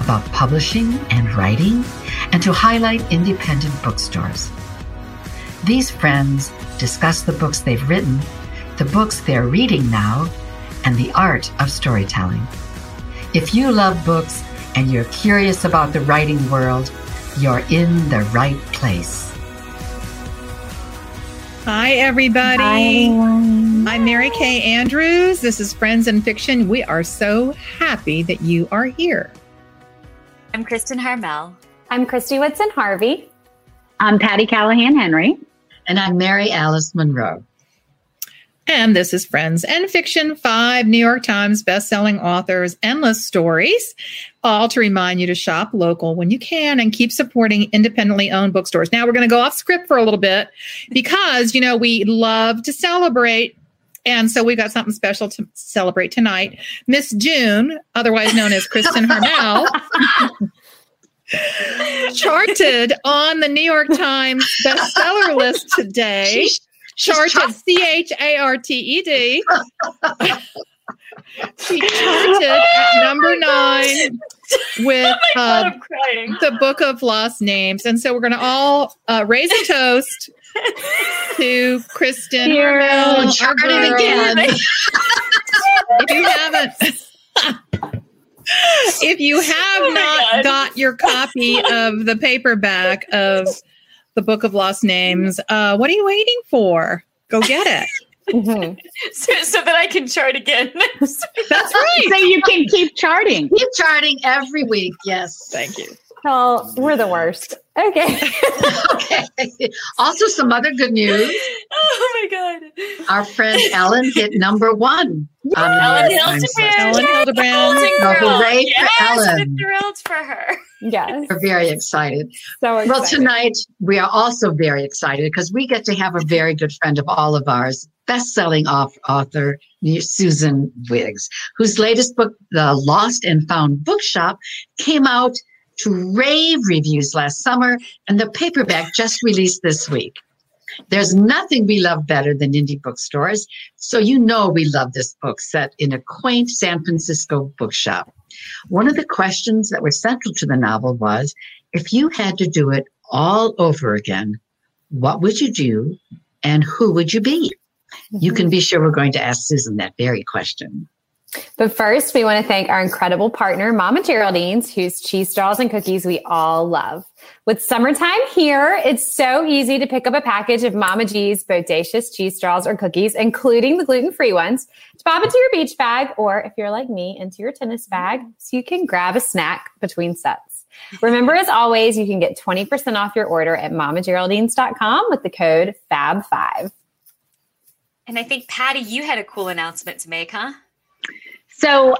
about publishing and writing, and to highlight independent bookstores. These friends discuss the books they've written, the books they're reading now, and the art of storytelling. If you love books and you're curious about the writing world, you're in the right place. Hi, everybody. Hi, I'm Mary Kay Andrews. This is Friends and Fiction. We are so happy that you are here. I'm Kristen Harmel. I'm Christy Woodson Harvey. I'm Patti Callahan Henry. And I'm Mary Alice Monroe. And this is Friends and Fiction, five New York Times bestselling authors, endless stories, all to remind you to shop local when you can and keep supporting independently owned bookstores. Now we're going to go off script for a little bit because, you know, we love to celebrate. And so we've got something special to celebrate tonight. Miss June, otherwise known as Kristen Harmel. charted on the New York Times bestseller list today. Charted C H A R T E D. She charted at number nine with Oh uh, the Book of Lost Names. And so we're going to all uh, raise a toast to Kristen Cheers. Harmel, our again. If you haven't, if you have Oh not God. got your copy of the paperback of the Book of Lost Names, uh, what are you waiting for? Go get it. Mhm. So, so that I can chart again. That's right. So you can keep charting. Keep charting every week, yes. Thank you. Well, we're the worst. Okay. okay. Also, some other good news. oh my god. Our friend Ellen hit number one. on Ellen New Hilderbrand. Ellen Hilderbrand. Golden Oh, Girl. hooray for Ellen. we're thrilled for her. yes. We're very excited. So excited. Well, tonight we are also very excited because we get to have a very good friend of all of ours, best-selling author Susan Wiggs, whose latest book, The Lost and Found Bookshop, came out to rave reviews last summer, and the paperback just released this week. There's nothing we love better than indie bookstores, so you know we love this book set in a quaint San Francisco bookshop. One of the questions that were central to the novel was if you had to do it all over again, what would you do and who would you be? You can be sure we're going to ask Susan that very question. But first, we want to thank our incredible partner, Mama Geraldine's, whose cheese straws and cookies we all love. With summertime here, it's so easy to pick up a package of Mama G's bodacious cheese straws or cookies, including the gluten-free ones, to pop into your beach bag, or if you're like me, into your tennis bag, so you can grab a snack between sets. Remember, as always, you can get 20% off your order at mamageraldines.com with the code FAB5. And I think Patti, you had a cool announcement to make, huh? So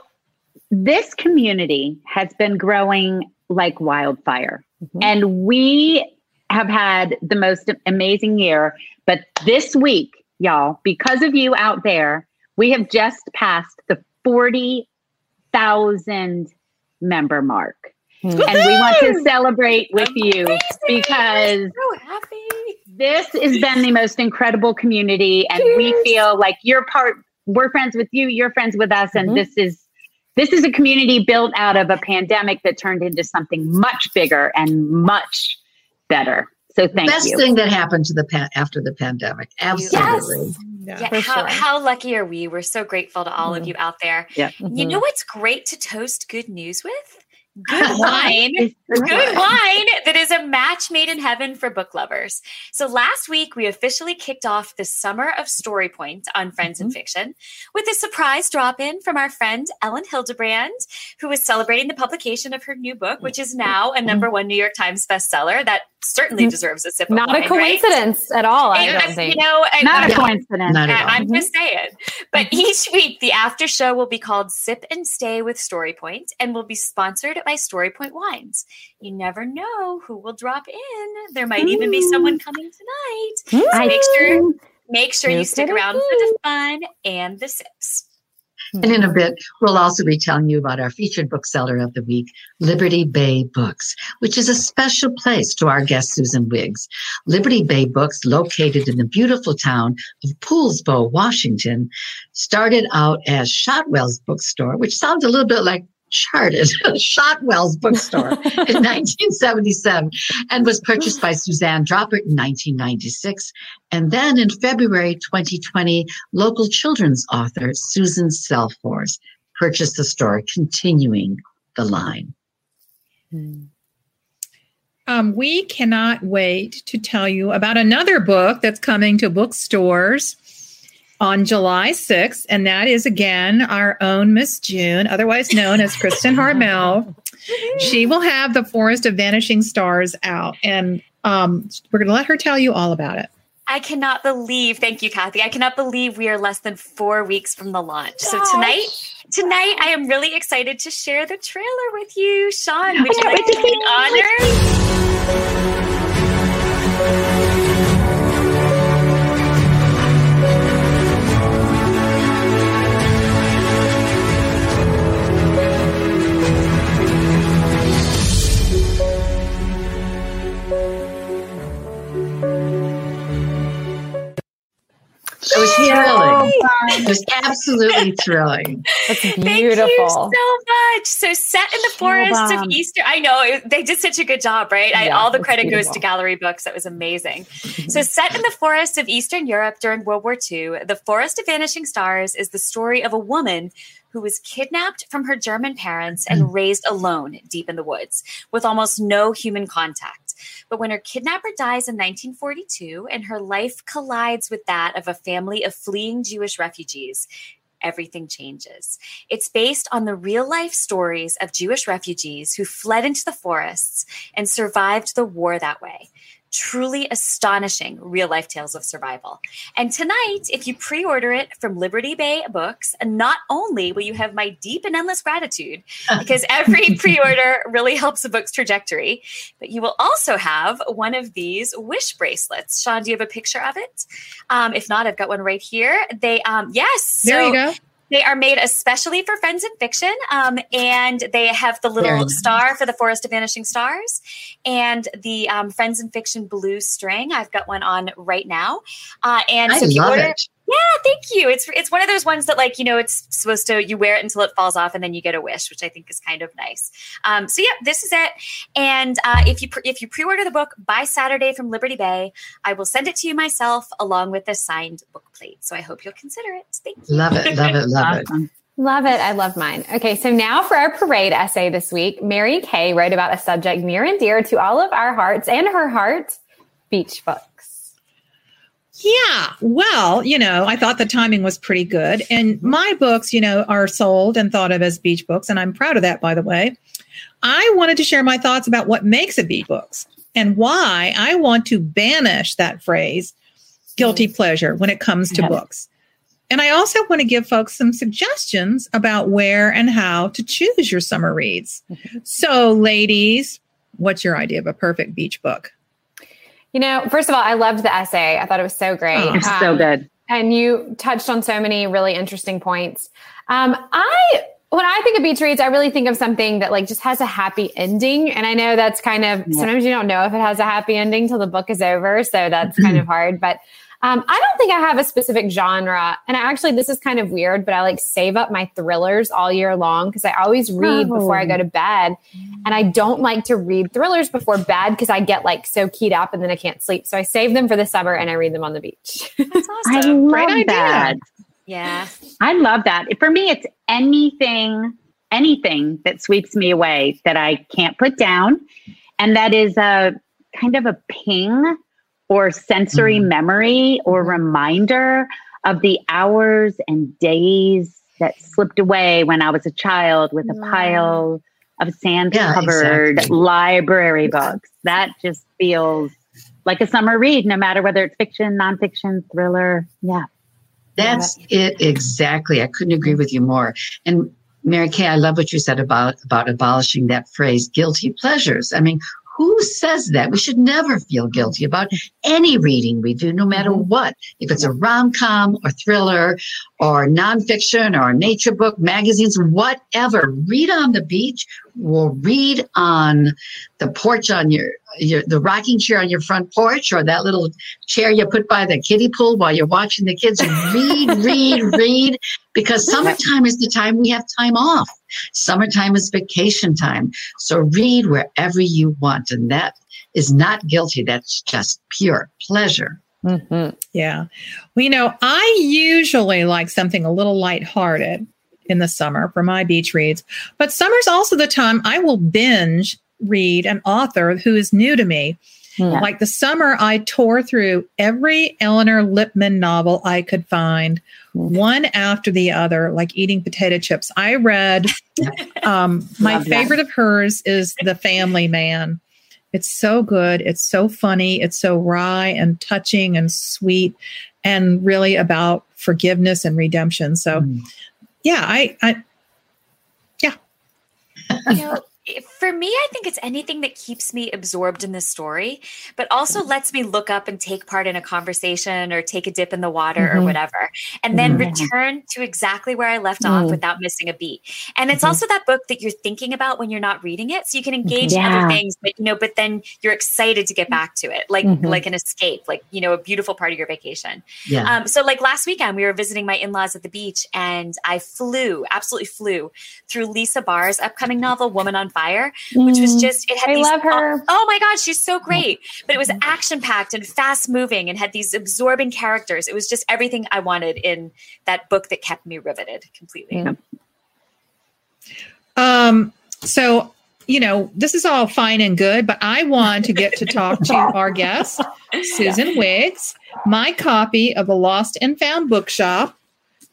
this community has been growing like wildfire. Mhm. And we have had the most amazing year. But this week, y'all, because of you out there, we have just passed the 40,000 member mark. Hmm. And we want to celebrate with you Amazing. because so happy. this has been the most incredible community and we feel like you're part we're friends with you you're friends with us and Mhm. this is this is a community built out of a pandemic that turned into something much bigger and much better so thank Best you Best thing that happened to the pa- after the pandemic. Absolutely. Yeah, For how, sure. how lucky are we? We're so grateful to all of you out there. Yeah. You Mhm. know what's great to toast good news with? Good wine. Good wine that is a match made in heaven for book lovers. So last week, we officially kicked off the summer of Story Point on Friends in mm-hmm. Fiction with a surprise drop in from our friend Ellen Hilderbrand, who is celebrating the publication of her new book, which is now a number one New York Times bestseller. That certainly mm-hmm. deserves a sip of Not wine, a coincidence at all, I Right? don't think. You know, I- not a I- coincidence Not at all. I- I'm just saying. But mm-hmm. each week, the after show will be called Sip and Stay with Story Point and will be sponsored by Story Point Wines. You never know who will drop in. There might even be someone mm. coming tonight. So make sure make sure you stick around for the fun and the sips. And in a bit, we'll also be telling you about our featured bookseller of the week, Liberty Bay Books, which is a special place to our guest, Susan Wiggs. Liberty Bay Books, located in the beautiful town of Poulsbo, Washington, started out as Shotwell's bookstore, which sounds a little bit like charted Shotwell's bookstore in 1977 and was purchased by Suzanne Droppert in 1996. And then in February 2020, local children's author Susan Selfors purchased the store, continuing the line. Um, we cannot wait to tell you about another book that's coming to bookstores on July 6th, and that is again our own Miss June, otherwise known as Kristen Harmel. she will have The Forest of Vanishing Stars out, and um, we're going to let her tell you all about it. I cannot believe, thank you, Kathy. I cannot believe we are less than four weeks from the launch. So tonight, tonight I am really excited to share the trailer with you. Sean, would you like to take honors? It was thrilling. It was absolutely thrilling. That's Thank you so much. So set in the forests of bomb. Easter. I know it- they did such a good job, right? I, all the it's credit goes to Gallery Books. That was amazing. so set in the forests of Eastern Europe during World War II, The Forest of Vanishing Stars is the story of a woman who was kidnapped from her German parents and mm. raised alone deep in the woods with almost no human contact. But when her kidnapper dies in 1942 and her life collides with that of a family of fleeing Jewish refugees, everything changes. It's based on the real life stories of Jewish refugees who fled into the forests and survived the war that way. Truly astonishing real life tales of survival. And tonight, if you pre order it from Liberty Bay Books, not only will you have my deep and endless gratitude, because every pre order really helps a book's trajectory, but you will also have one of these wish bracelets. Sean, do you have a picture of it? Um, if not, I've got one right here. They, um, yes. There so you go. They are made especially for Friends and Fiction, um, and they have the little nice. star for the Forest of Vanishing Stars, and the um, Friends and Fiction blue string. I've got one on right now, uh, and I so if you love order, it. Yeah, thank you. It's it's one of those ones that like you know it's supposed to you wear it until it falls off and then you get a wish, which I think is kind of nice. Um, so yeah, this is it. And uh, if you pre- if you pre-order the book by Saturday from Liberty Bay, I will send it to you myself along with the signed book plate. So I hope you'll consider it. Thank you. Love it, love it, love it. Love it. I love mine. Okay, so now for our parade essay this week, Mary Kay wrote about a subject near and dear to all of our hearts and her heart beach books. Yeah. Well, you know, I thought the timing was pretty good. And mm-hmm. my books, you know, are sold and thought of as beach books. And I'm proud of that, by the way. I wanted to share my thoughts about what makes a beach books and why I want to banish that phrase, guilty pleasure, when it comes to Yeah. books. And I also want to give folks some suggestions about where and how to choose your summer reads. Mm-hmm. So, ladies, what's your idea of a perfect beach book? You know, first of all, I loved the essay. I thought it was so great. Oh, It's so Um, good. and you touched on so many really interesting points. Um, I when I think of beach reads, I really think of something that like just has a happy ending. And I know that's kind of Yeah. sometimes you don't know if it has a happy ending till the book is over, so that's kind of hard. But um, I don't think I have a specific genre. And I actually, this is kind of weird, but I like save up my thrillers all year long because I always read before I go to bed. And I don't like to read thrillers before bed because I get like so keyed up and then I can't sleep. So I save them for the summer and I read them on the beach. That's I awesome. love Great idea. that. yeah. I love that. For me, it's anything, anything that sweeps me away that I can't put down. And that is a kind of a ping or sensory Mhm. memory or reminder of the hours and days that slipped away when I was a child with a pile of sand Yeah, covered exactly. library books. That just feels like a summer read, no matter whether it's fiction, nonfiction, thriller. Yeah. That's it exactly. I couldn't agree with you more. And Mary Kay, I love what you said about, about abolishing that phrase, guilty pleasures. I mean, who says that? We should never feel guilty about any reading we do, no matter Mm-hmm. what. If it's a rom com or thriller or nonfiction or nature book, magazines, whatever. Read on the beach or read on the porch on your, your the rocking chair on your front porch or that little chair you put by the kiddie pool while you're watching the kids. Read, read, read, because summertime is the time we have time off. Summertime is vacation time. So read wherever you want. And that is not guilty. That's just pure pleasure. Mhm. Yeah. Well, you know, I usually like something a little lighthearted in the summer for my beach reads, but summer's also the time I will binge read an author who is new to me. Yeah. Like the summer, I tore through every Elinor Lipman novel I could find, one after the other, like eating potato chips. I read, um, my Love that. favorite of hers is The Family Man. It's so good. It's so funny. It's so wry and touching and sweet and really about forgiveness and redemption. So, Mm. yeah, I, I you know, for me, I think it's anything that keeps me absorbed in the story, but also lets me look up and take part in a conversation or take a dip in the water or Mhm. whatever, and then Mhm. return to exactly where I left off Mm. without missing a beat. And it's Mhm. also that book that you're thinking about when you're not reading it, so you can engage in other things, but you know, but then you're excited to get back to it, like like an escape, like you know, a beautiful part of your vacation. Yeah. Um, so like last weekend, we were visiting my in-laws at the beach, and I flew, absolutely flew through Lisa Barr's upcoming novel, Woman on Fire, which was Mm. just it had I these. love her. Oh, my God, she's so great! But it was action packed and fast moving, and had these absorbing characters. It was just everything I wanted in that book that kept me riveted completely. Mm. Um, so, you know, this is all fine and good, but I want to get to talk to our guest, Susan Wiggs. My copy of the Lost and Found Bookshop.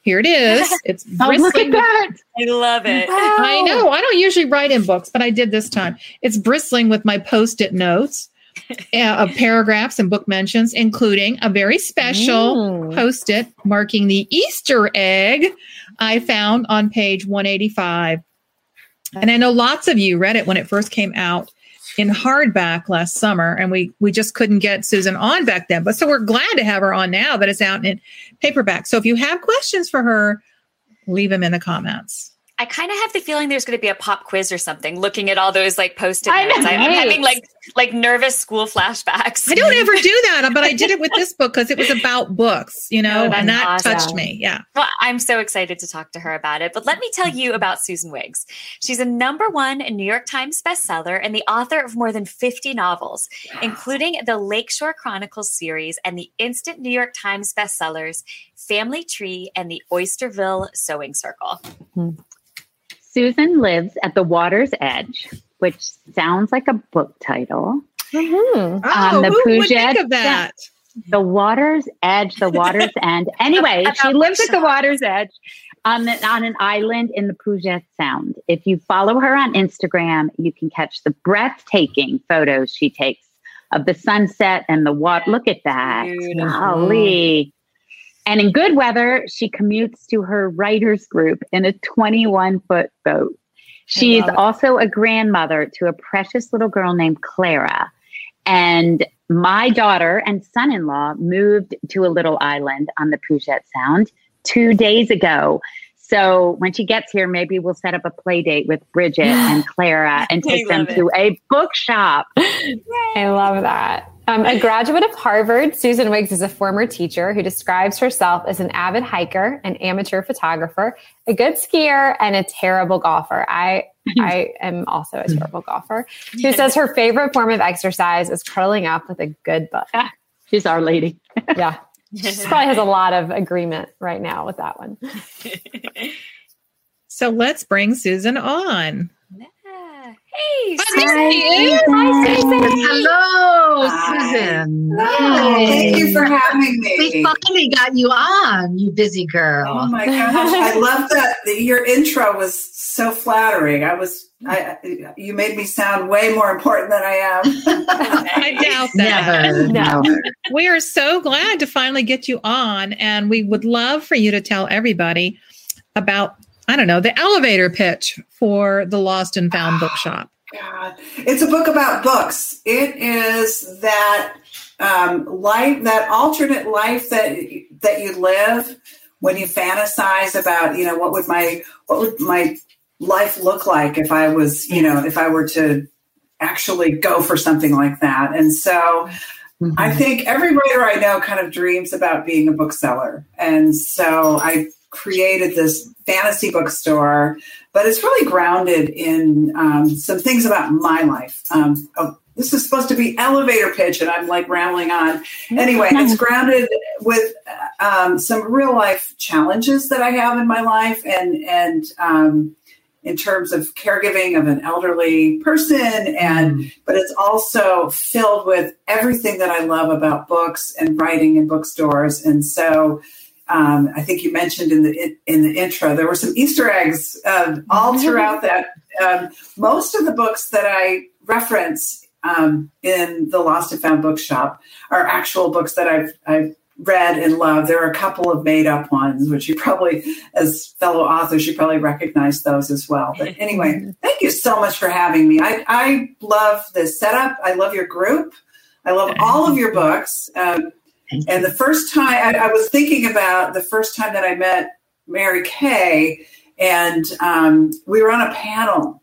Here it is. It's Oh, look bristling at that. I love it. I know. I don't usually write in books, but I did this time. It's bristling with my post it notes uh, of paragraphs and book mentions, including a very special Mm. post it marking the Easter egg I found on page 185. And I know lots of you read it when it first came out in hardback last summer, and we we just couldn't get Susan on back then. But so we're glad to have her on now that it's out in paperback. So if you have questions for her, leave them in the comments. I kind of have the feeling there's going to be a pop quiz or something. Looking at all those like post-it I notes, know. I, am having like like nervous school flashbacks. I don't ever do that, but I did it with this book because it was about books, you know, Oh, and that awesome. touched me. Yeah. Well, I'm so excited to talk to her about it. But let me tell you about Susan Wiggs. She's a number one New York Times bestseller and the author of more than 50 novels, including the Lakeshore Chronicles series and the instant New York Times bestsellers Family Tree and the Oysterville Sewing Circle. Hmm. Susan lives at the water's edge, which sounds like a book title. Mhm. Oh, the who would think Puget- of that? The water's edge, the water's end. Anyway, she lives at the water's edge on, the, on an island in the Puget Sound. If you follow her on Instagram, you can catch the breathtaking photos she takes of the sunset and the water. Look at that. Beautiful. Golly. And in good weather, she commutes to her writers group in a 21 foot boat. She's love it. also a grandmother to a precious little girl named Clara. And my daughter and son in law moved to a little island on the Puget Sound two days ago. So when she gets here, maybe we'll set up a play date with Bridget and Clara and take them it. to a bookshop. I love that. Um, a graduate of Harvard, Susan Wiggs is a former teacher who describes herself as an avid hiker, an amateur photographer, a good skier, and a terrible golfer. I mm-hmm. I am also a mm-hmm. terrible golfer. Who says her favorite form of exercise is curling up with a good book. Ah, she's our lady. Yeah, she probably has a lot of agreement right now with that one. So let's bring Susan on. Yeah. Hey, Hi, Susan. Hello, Hi. Susan. Hi, thank you for having me. We finally got you on, you busy girl. Oh my gosh, I love that. that Your intro was so flattering. I was, I, you made me sound way more important than I am. I doubt that. Never, No. never. We are so glad to finally get you on, and we would love for you to tell everybody about I don't know, the elevator pitch for the Lost and Found Bookshop? God. It's a book about books. It is that um, life, that alternate life that that you live when you fantasize about, you know, what would my what would my life look like if I was, you know, if I were to actually go for something like that. And so mm-hmm. I think every writer I know kind of dreams about being a bookseller. And so I created this fantasy bookstore, but it's really grounded in um, some things about my life. Um, oh, this is supposed to be elevator pitch, and I'm like rambling on. Anyway, it's grounded with um, some real life challenges that I have in my life, and and um, in terms of caregiving of an elderly person and mm. but it's also filled with everything that i love about books and writing and bookstores and so um, i think you mentioned in the in the intro there were some easter eggs uh, all mm-hmm. throughout that um, most of the books that i reference um, in the lost and found bookshop are actual books that i've i've read and loved. There are a couple of made up ones, which you probably, as fellow authors, you probably recognize those as well. But anyway, thank you so much for having me. I, I love this setup. I love your group. I love all of your books. Um, and the first time I, I, was thinking about the first time that I met Mary Kay, and um, we were on a panel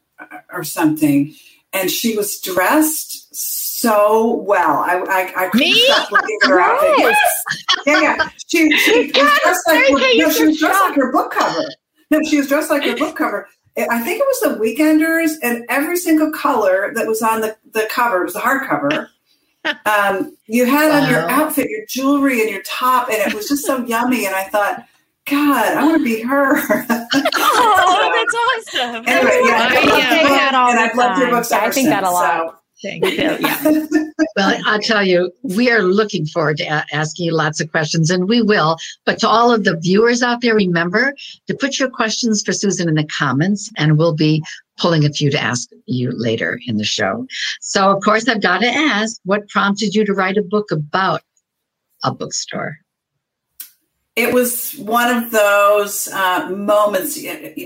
or something, and she was dressed so well. I I, I couldn't Me? stop looking at her outfit. Yes. Yeah, yeah. She, she was dressed like no, she was dressed like her book cover. No, she was dressed like her book cover. I think it was the Weekenders, and every single color that was on the, the cover it was the hardcover. Um, you had wow. on your outfit, your jewelry, and your top, and it was just so yummy. And I thought, God, I want to be her. oh, that's awesome. Anyway, yeah, I, I, that all and I've loved your books I think that a lot. So. Thank you. Yeah. well, I'll tell you, we are looking forward to a- asking you lots of questions, and we will. But to all of the viewers out there, remember to put your questions for Susan in the comments, and we'll be pulling a few to ask you later in the show. So, of course, I've got to ask what prompted you to write a book about a bookstore? It was one of those uh, moments.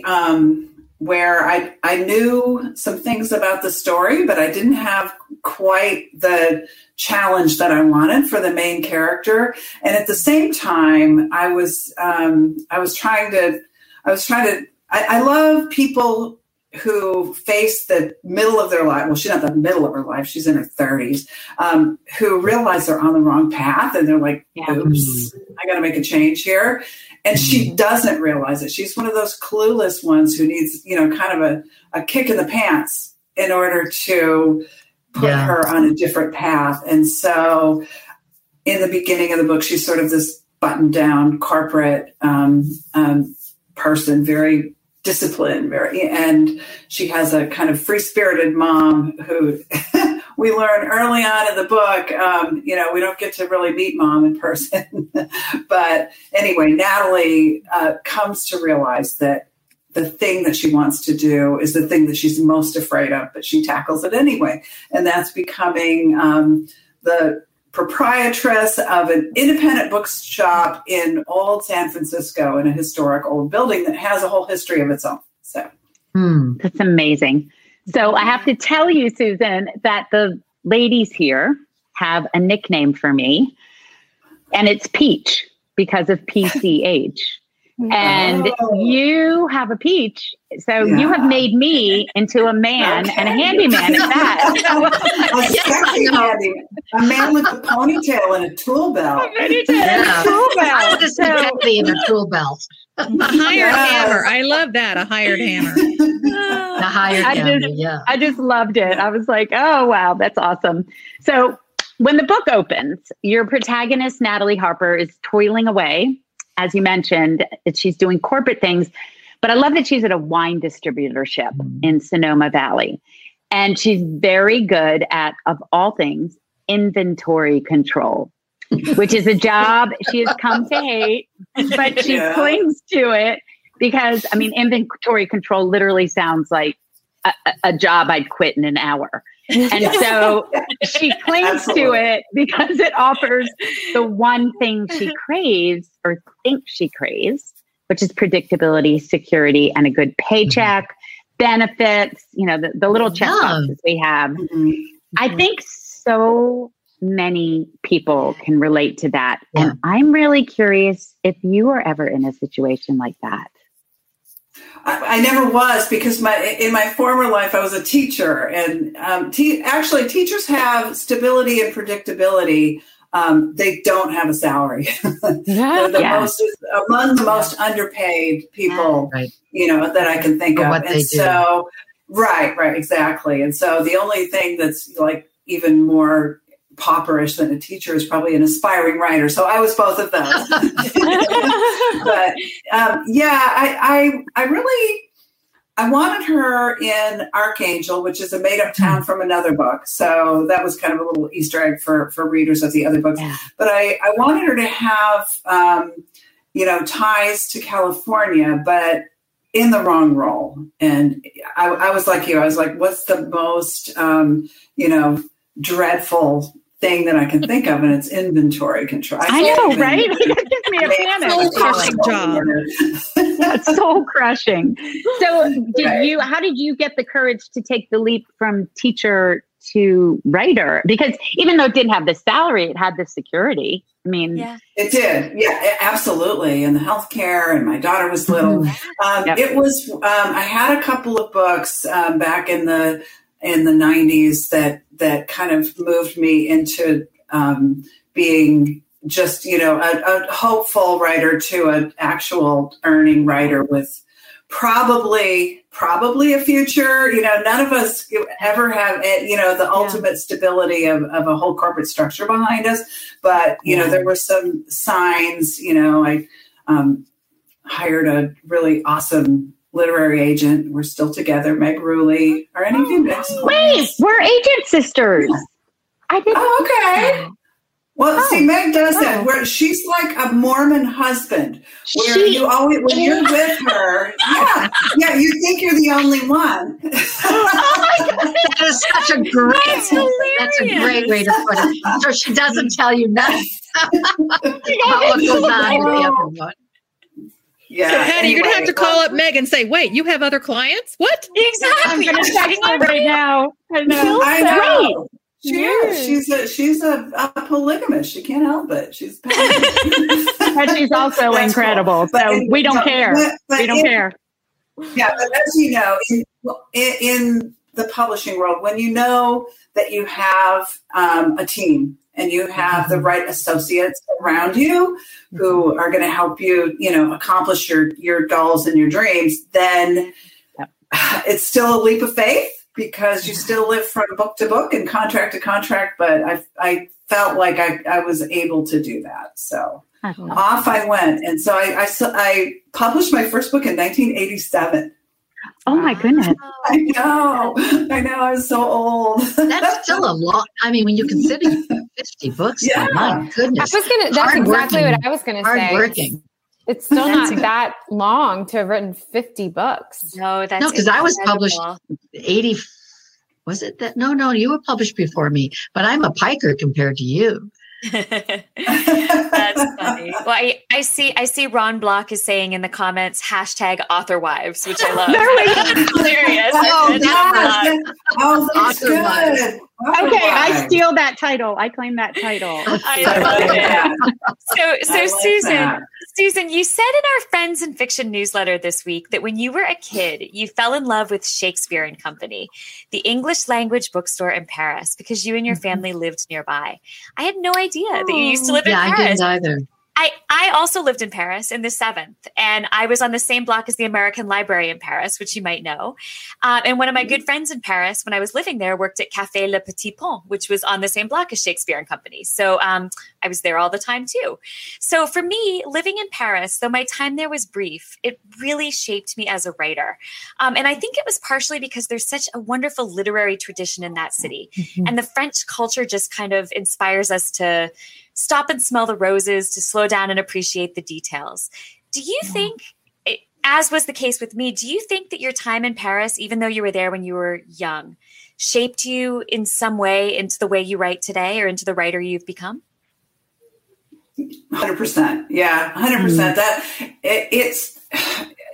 Um, where I, I knew some things about the story, but I didn't have quite the challenge that I wanted for the main character. And at the same time, I was um, I was trying to I was trying to I, I love people who face the middle of their life. Well, she's not the middle of her life; she's in her thirties. Um, who realize they're on the wrong path, and they're like, "Oops, I got to make a change here." and she mm-hmm. doesn't realize it. She's one of those clueless ones who needs, you know, kind of a, a kick in the pants in order to put yeah. her on a different path. And so in the beginning of the book, she's sort of this buttoned down corporate um, um, person, very disciplined, very, and she has a kind of free spirited mom who we learn early on in the book, um, you know, we don't get to really meet mom in person. but anyway, Natalie uh, comes to realize that the thing that she wants to do is the thing that she's most afraid of, but she tackles it anyway. And that's becoming um, the proprietress of an independent bookshop in old San Francisco in a historic old building that has a whole history of its own. So hmm. that's amazing. So I have to tell you, Susan, that the ladies here have a nickname for me, and it's Peach because of PCH. and oh. you have a peach, so yeah. you have made me into a man okay. and a handyman at that. a sexy handyman, a man with a ponytail and a tool belt. A ponytail yeah. and a tool belt. I just so, in a tool belt. A hired yes. hammer. I love that. A hired hammer. the hired I hammer. Just, yeah. I just loved it. I was like, oh wow, that's awesome. So when the book opens, your protagonist Natalie Harper is toiling away, as you mentioned. She's doing corporate things, but I love that she's at a wine distributorship mm. in Sonoma Valley, and she's very good at, of all things, inventory control which is a job she has come to hate, but she yeah. clings to it because, I mean, inventory control literally sounds like a, a job I'd quit in an hour. And so she clings Absolutely. to it because it offers the one thing she craves or thinks she craves, which is predictability, security, and a good paycheck, mm-hmm. benefits, you know, the, the little check boxes we have. Mm-hmm. I think so many people can relate to that. Yeah. And I'm really curious if you were ever in a situation like that. I, I, never was because my in my former life I was a teacher, and um, te- actually teachers have stability and predictability. Um, they don't have a salary. Yeah, the yeah. most among the most yeah. underpaid people, right. you know, that I can think For of. and so, right, right, exactly. And so the only thing that's like even more pauperish than a teacher is probably an aspiring writer. So I was both of those. but um, yeah, I, I, I really I wanted her in Archangel, which is a made up town from another book. So that was kind of a little Easter egg for, for readers of the other books. Yeah. But I, I wanted her to have, um, you know, ties to California, but in the wrong role. And I, I was like you, I was like, what's the most, um, you know, dreadful thing that I can think of, and it's inventory control. I, I know, right? that gives me a panic. Soul crushing job. That's soul crushing. So, did right. you? How did you get the courage to take the leap from teacher to writer? Because even though it didn't have the salary, it had the security. I mean, yeah. it did. Yeah, absolutely. And the healthcare, and my daughter was little. Mm-hmm. Um, yep. It was. Um, I had a couple of books um, back in the in the 90s that that kind of moved me into um, being just you know a, a, hopeful writer to an actual earning writer with probably probably a future you know none of us ever have eh, you know the ultimate stability of, of a whole corporate structure behind us but you yeah. know there were some signs you know i um, hired a really awesome literary agent. We're still together. Meg Ruley. Are any of you next? Wait, we're agent sisters. I didn't. Oh, okay. Well, oh, see, Meg does oh. that. Where she's like a Mormon husband, where she you always when you're with her, yeah, yeah, you think you're the only one. oh my god, that is such a great. That's, that's a great way to put it. So she doesn't tell you nothing. what goes on with the other one. Yeah. So, Hattie, anyway, you're gonna have to call up Meg and say, "Wait, you have other clients? What?" Exactly. I'm gonna text her right now. I know. I know. She is. She's a she's a, a polygamist. She can't help it. She's but she's also That's incredible. Cool. So we don't care. But, we don't in, care. Yeah, but as you know, in, in the publishing world, when you know that you have um, a team and you have the mm-hmm. right associates around you who mm-hmm. are going to help you, you know, accomplish your your goals and your dreams, then it's still a leap of faith because you still live from book to book and contract to contract. But I I felt like I, I was able to do that. So off I went. And so I, I, I published my first book in 1987. Oh my goodness. I know. I know. I was so old. That's still a lot. I mean, when you consider 50 books, yeah. my goodness. I was gonna that's exactly what I was gonna say. Hard working. It's still not that long to have written 50 books. No, that's No, because I was published 80 was it that no no you were published before me but i'm a piker compared to you That's funny. Well, I, I see I see Ron Block is saying in the comments hashtag author wives, which I love. that's hilarious. Oh, yes. oh that's good. Okay, I steal that title. I claim that title. I love it. So so like Susan, that. Susan, you said in our Friends and Fiction newsletter this week that when you were a kid, you fell in love with Shakespeare and Company, the English language bookstore in Paris, because you and your mm-hmm. family lived nearby. I had no idea oh, that you used to live yeah, in Paris. I didn't either. I, I also lived in Paris in the seventh, and I was on the same block as the American Library in Paris, which you might know. Um, and one of my good friends in Paris, when I was living there, worked at Café Le Petit Pont, which was on the same block as Shakespeare and Company. So um, I was there all the time too. So for me, living in Paris, though my time there was brief, it really shaped me as a writer. Um, and I think it was partially because there's such a wonderful literary tradition in that city, mm-hmm. and the French culture just kind of inspires us to stop and smell the roses, to slow down and appreciate the details. Do you yeah. think, as was the case with me, do you think that your time in Paris, even though you were there when you were young, shaped you in some way into the way you write today or into the writer you've become? 100%. Yeah, 100%. Mm. That it, it's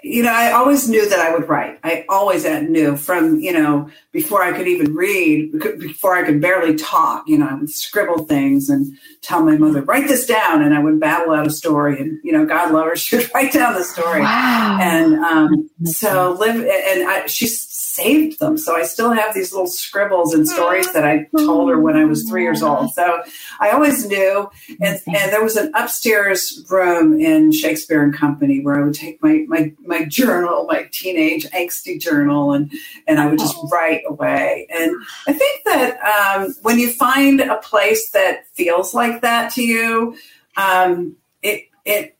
you know, I always knew that I would write. I always knew from, you know, before I could even read, before I could barely talk, you know, I would scribble things and tell my mother, write this down. And I would babble out a story. And, you know, God love her, she would write down the story. Wow. And um, so live, and I, she's saved them. So I still have these little scribbles and stories that I told her when I was three years old. So I always knew. And, and there was an upstairs room in Shakespeare and Company where I would take my, my, my journal, my teenage angsty journal, and, and I would just write away. And I think that um, when you find a place that feels like that to you, um, it, it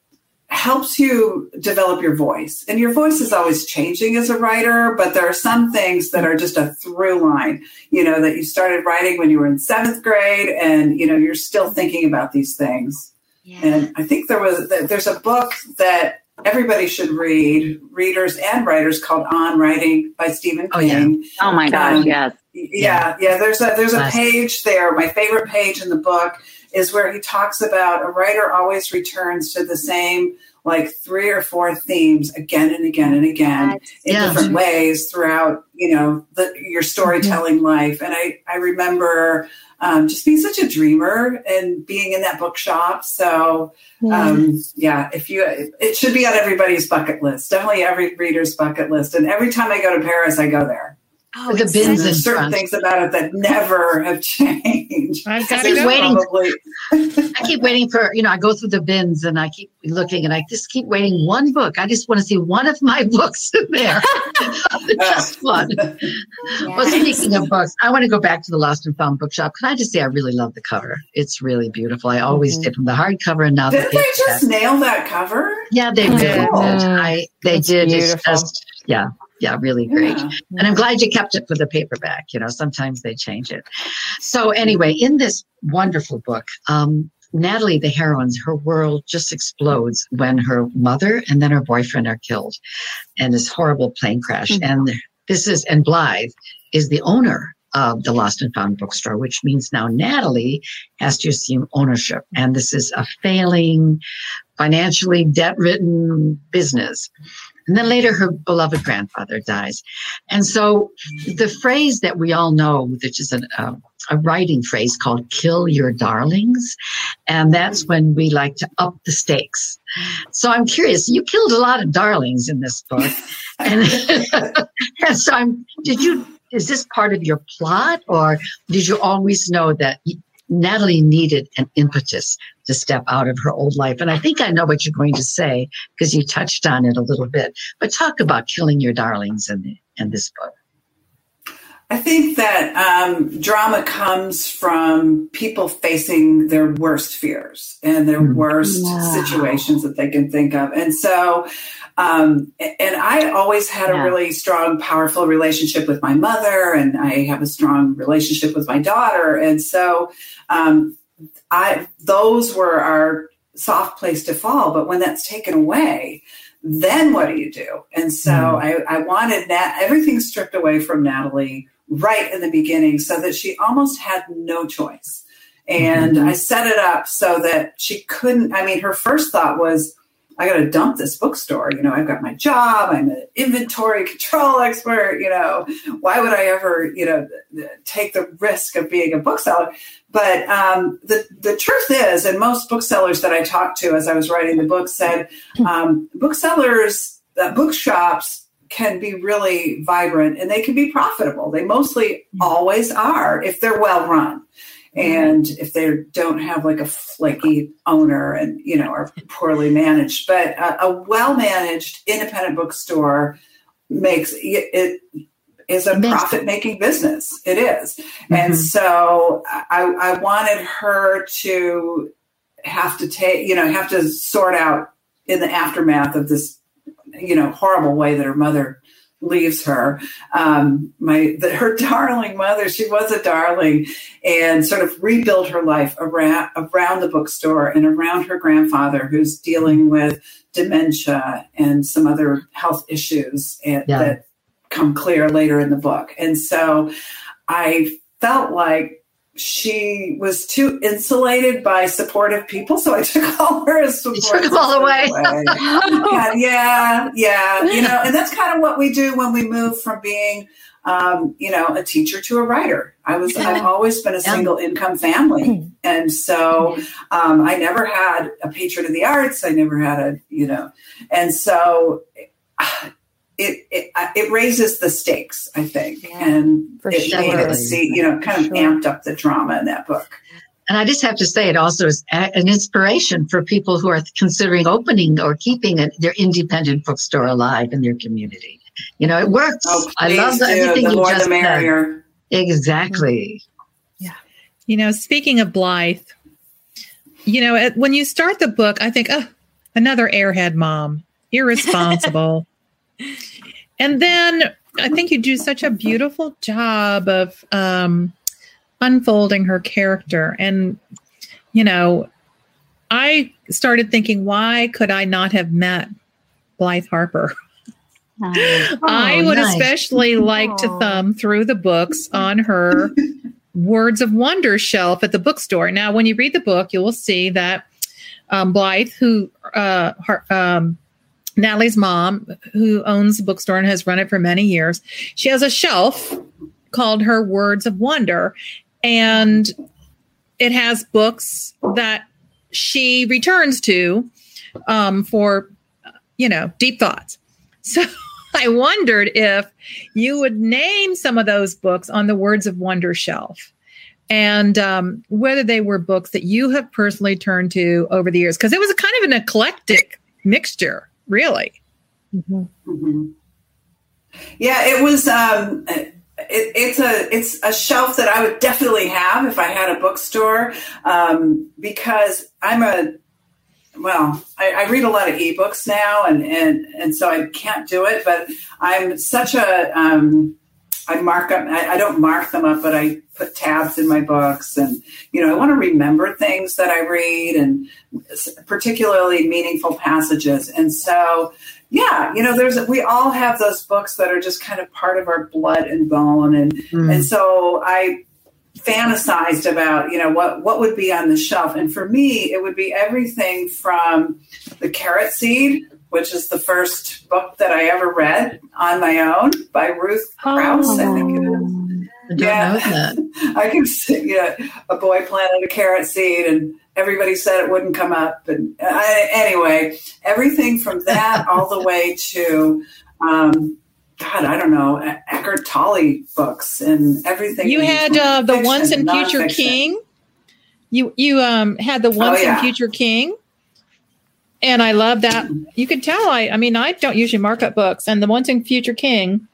helps you develop your voice. And your voice is always changing as a writer, but there are some things that are just a through line, you know, that you started writing when you were in seventh grade and, you know, you're still thinking about these things. Yeah. And I think there was, there's a book that everybody should read, readers and writers called On Writing by Stephen oh, King. Yeah. Oh my gosh, um, yes. Yeah, yeah. There's a there's a page there. My favorite page in the book is where he talks about a writer always returns to the same like three or four themes again and again and again in yeah. different ways throughout you know the, your storytelling mm-hmm. life. And i i remember um, just being such a dreamer and being in that bookshop. So um, yeah if you it should be on everybody's bucket list definitely every reader's bucket list. And every time i go to paris i go there Oh, the bins and certain things about it that never have changed. I've got to go. waiting. I keep waiting for you know. I go through the bins and I keep looking and I just keep waiting one book. I just want to see one of my books in there. just one. Well, speaking of books, I want to go back to the Lost and Found bookshop. Can I just say I really love the cover? It's really beautiful. I always mm-hmm. did from the hardcover and now did the they just nail that cover? Yeah, they did. I they it's did. Beautiful. It's just yeah yeah, really great. Yeah. And I'm glad you kept it for the paperback. You know, sometimes they change it. So anyway, in this wonderful book, um, Natalie, the heroine, her world just explodes when her mother and then her boyfriend are killed in this horrible plane crash. Mm-hmm. And this is, and Blythe is the owner of the Lost and Found bookstore, which means now Natalie has to assume ownership. And this is a failing, financially debt ridden business. And then later her beloved grandfather dies. And so the phrase that we all know, which is an, uh, a writing phrase called kill your darlings. And that's when we like to up the stakes. So I'm curious, you killed a lot of darlings in this book. and, and so I'm, did you, is this part of your plot or did you always know that Natalie needed an impetus to step out of her old life. And I think I know what you're going to say because you touched on it a little bit. But talk about killing your darlings in, the, in this book. I think that um, drama comes from people facing their worst fears and their mm-hmm. worst wow. situations that they can think of. And so, um, and I always had yeah. a really strong, powerful relationship with my mother, and I have a strong relationship with my daughter. And so, um, I those were our soft place to fall. But when that's taken away, then what do you do? And so mm. I, I wanted that everything stripped away from Natalie right in the beginning so that she almost had no choice. And mm-hmm. I set it up so that she couldn't. I mean, her first thought was, I got to dump this bookstore. You know, I've got my job. I'm an inventory control expert. You know, why would I ever, you know, take the risk of being a bookseller? But um, the the truth is, and most booksellers that I talked to as I was writing the book said, um, booksellers, uh, bookshops can be really vibrant and they can be profitable. They mostly always are if they're well run and if they don't have like a flaky owner and you know are poorly managed but a, a well managed independent bookstore makes it, it is a profit making business it is. Mm-hmm. and so I, I wanted her to have to take you know have to sort out in the aftermath of this you know horrible way that her mother leaves her. Um, my the, her darling mother, she was a darling, and sort of rebuild her life around around the bookstore and around her grandfather, who's dealing with dementia and some other health issues and, yeah. that come clear later in the book. And so, I felt like she was too insulated by supportive people, so I took all her support. You took them all away. yeah, yeah, yeah. You know, and that's kind of what we do when we move from being, um, you know, a teacher to a writer. I was, I've always been a single income family, and so um, I never had a patron of the arts. I never had a, you know, and so. It, it it raises the stakes, I think, Yeah, and for it made it see, you know, kind of Sure. amped up the drama in that book. And I just have to say, it also is an inspiration for people who are considering opening or keeping a, their independent bookstore alive in their community. You know, it works. Oh, I love the, everything the you more just the merrier. said. Exactly. Yeah. You know, speaking of Blythe, you know, at- when you start the book, I think, oh, another airhead mom, irresponsible. and then I think you do such a beautiful job of um, unfolding her character. And, you know, I started thinking, why could I not have met Blythe Harper? I Oh, would nice. especially like to thumb through the books on her Words of Wonder shelf at the bookstore. Now, when you read the book, you will see that um, Blythe, who uh, her, um, Natalie's mom, who owns the bookstore and has run it for many years, she has a shelf called her Words of Wonder, and it has books that she returns to um, for, you know, deep thoughts. So I wondered if you would name some of those books on the Words of Wonder shelf and um, whether they were books that you have personally turned to over the years, because it was a kind of an eclectic mixture, really. Mhm. Yeah, it was. Um, it, it's a it's a shelf that I would definitely have if I had a bookstore um, because I'm a well, I, I read a lot of ebooks now, and and and so I can't do it. But I'm such a um, I mark up. I, I don't mark them up, but I put tabs in my books, and you know I want to remember things that I read, and particularly meaningful passages. And so, yeah, you know, there's we all have those books that are just kind of part of our blood and bone, and Mm. and so I fantasized about you know what what would be on the shelf and for me it would be everything from the carrot seed which is the first book that i ever read on my own by ruth krauss i think it is I don't Yeah. know that. i can see yeah, a boy planted a carrot seed and everybody said it wouldn't come up and I, anyway everything from that all the way to um, God, I don't know, Eckhart Tolle books and everything. You had uh, the Once and and Future. King. You you um had the Once yeah. and Future King. And I love that. You could tell I I mean I don't usually mark up books and the Once and Future King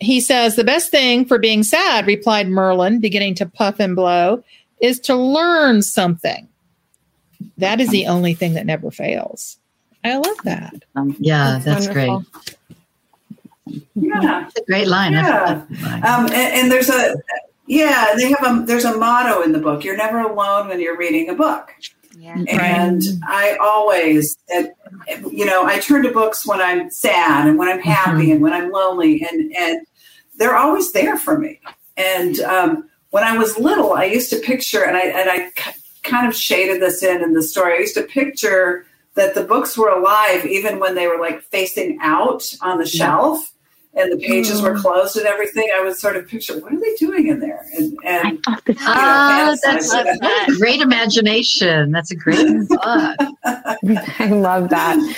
he says the best thing for being sad replied Merlin beginning to puff and blow is to learn something. That is the only thing that never fails. I love that. Yeah, that's, great. Yeah. It's a great line. Yeah. line. Um, and, and there's a, yeah, they have a, there's a motto in the book. You're never alone when you're reading a book. Yeah. And I always, you know, I turn to books when I'm sad and when I'm happy and when I'm lonely, and and they're always there for me. And um, when I was little, I used to picture, and I and I k- kind of shaded this in in the story. I used to picture that the books were alive even when they were like facing out on the shelf. And the pages were closed and everything. I would sort of picture, what are they doing in there? And, I and thought this. Ah, fantasize that's about a that. great imagination. That's a great thought. I love that.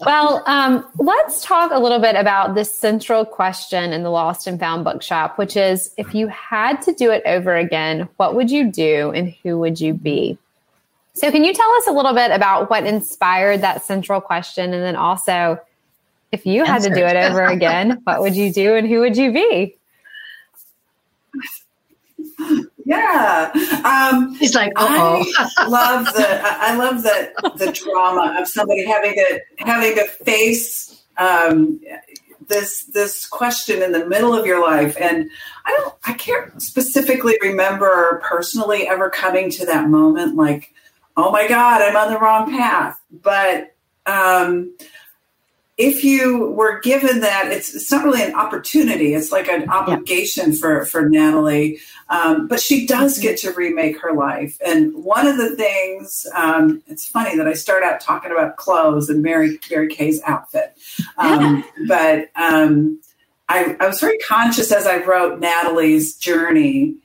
Well, um, let's talk a little bit about this central question in the Lost and Found Bookshop, which is if you had to do it over again, what would you do and who would you be? So, can you tell us a little bit about what inspired that central question? And then also, if you had to do it over again, what would you do and who would you be? Yeah. Um, He's like, oh, I love the I I love the the drama of somebody having to having to face um, this this question in the middle of your life, and I don't I can't specifically remember personally ever coming to that moment like, oh my God, I'm on the wrong path, but. Um, if you were given that, it's, it's not really an opportunity. It's like an obligation yeah. for, for Natalie. Um, but she does get to remake her life. And one of the things, um, it's funny that I start out talking about clothes and Mary, Mary Kay's outfit. Um, but um, I, I was very conscious as I wrote Natalie's journey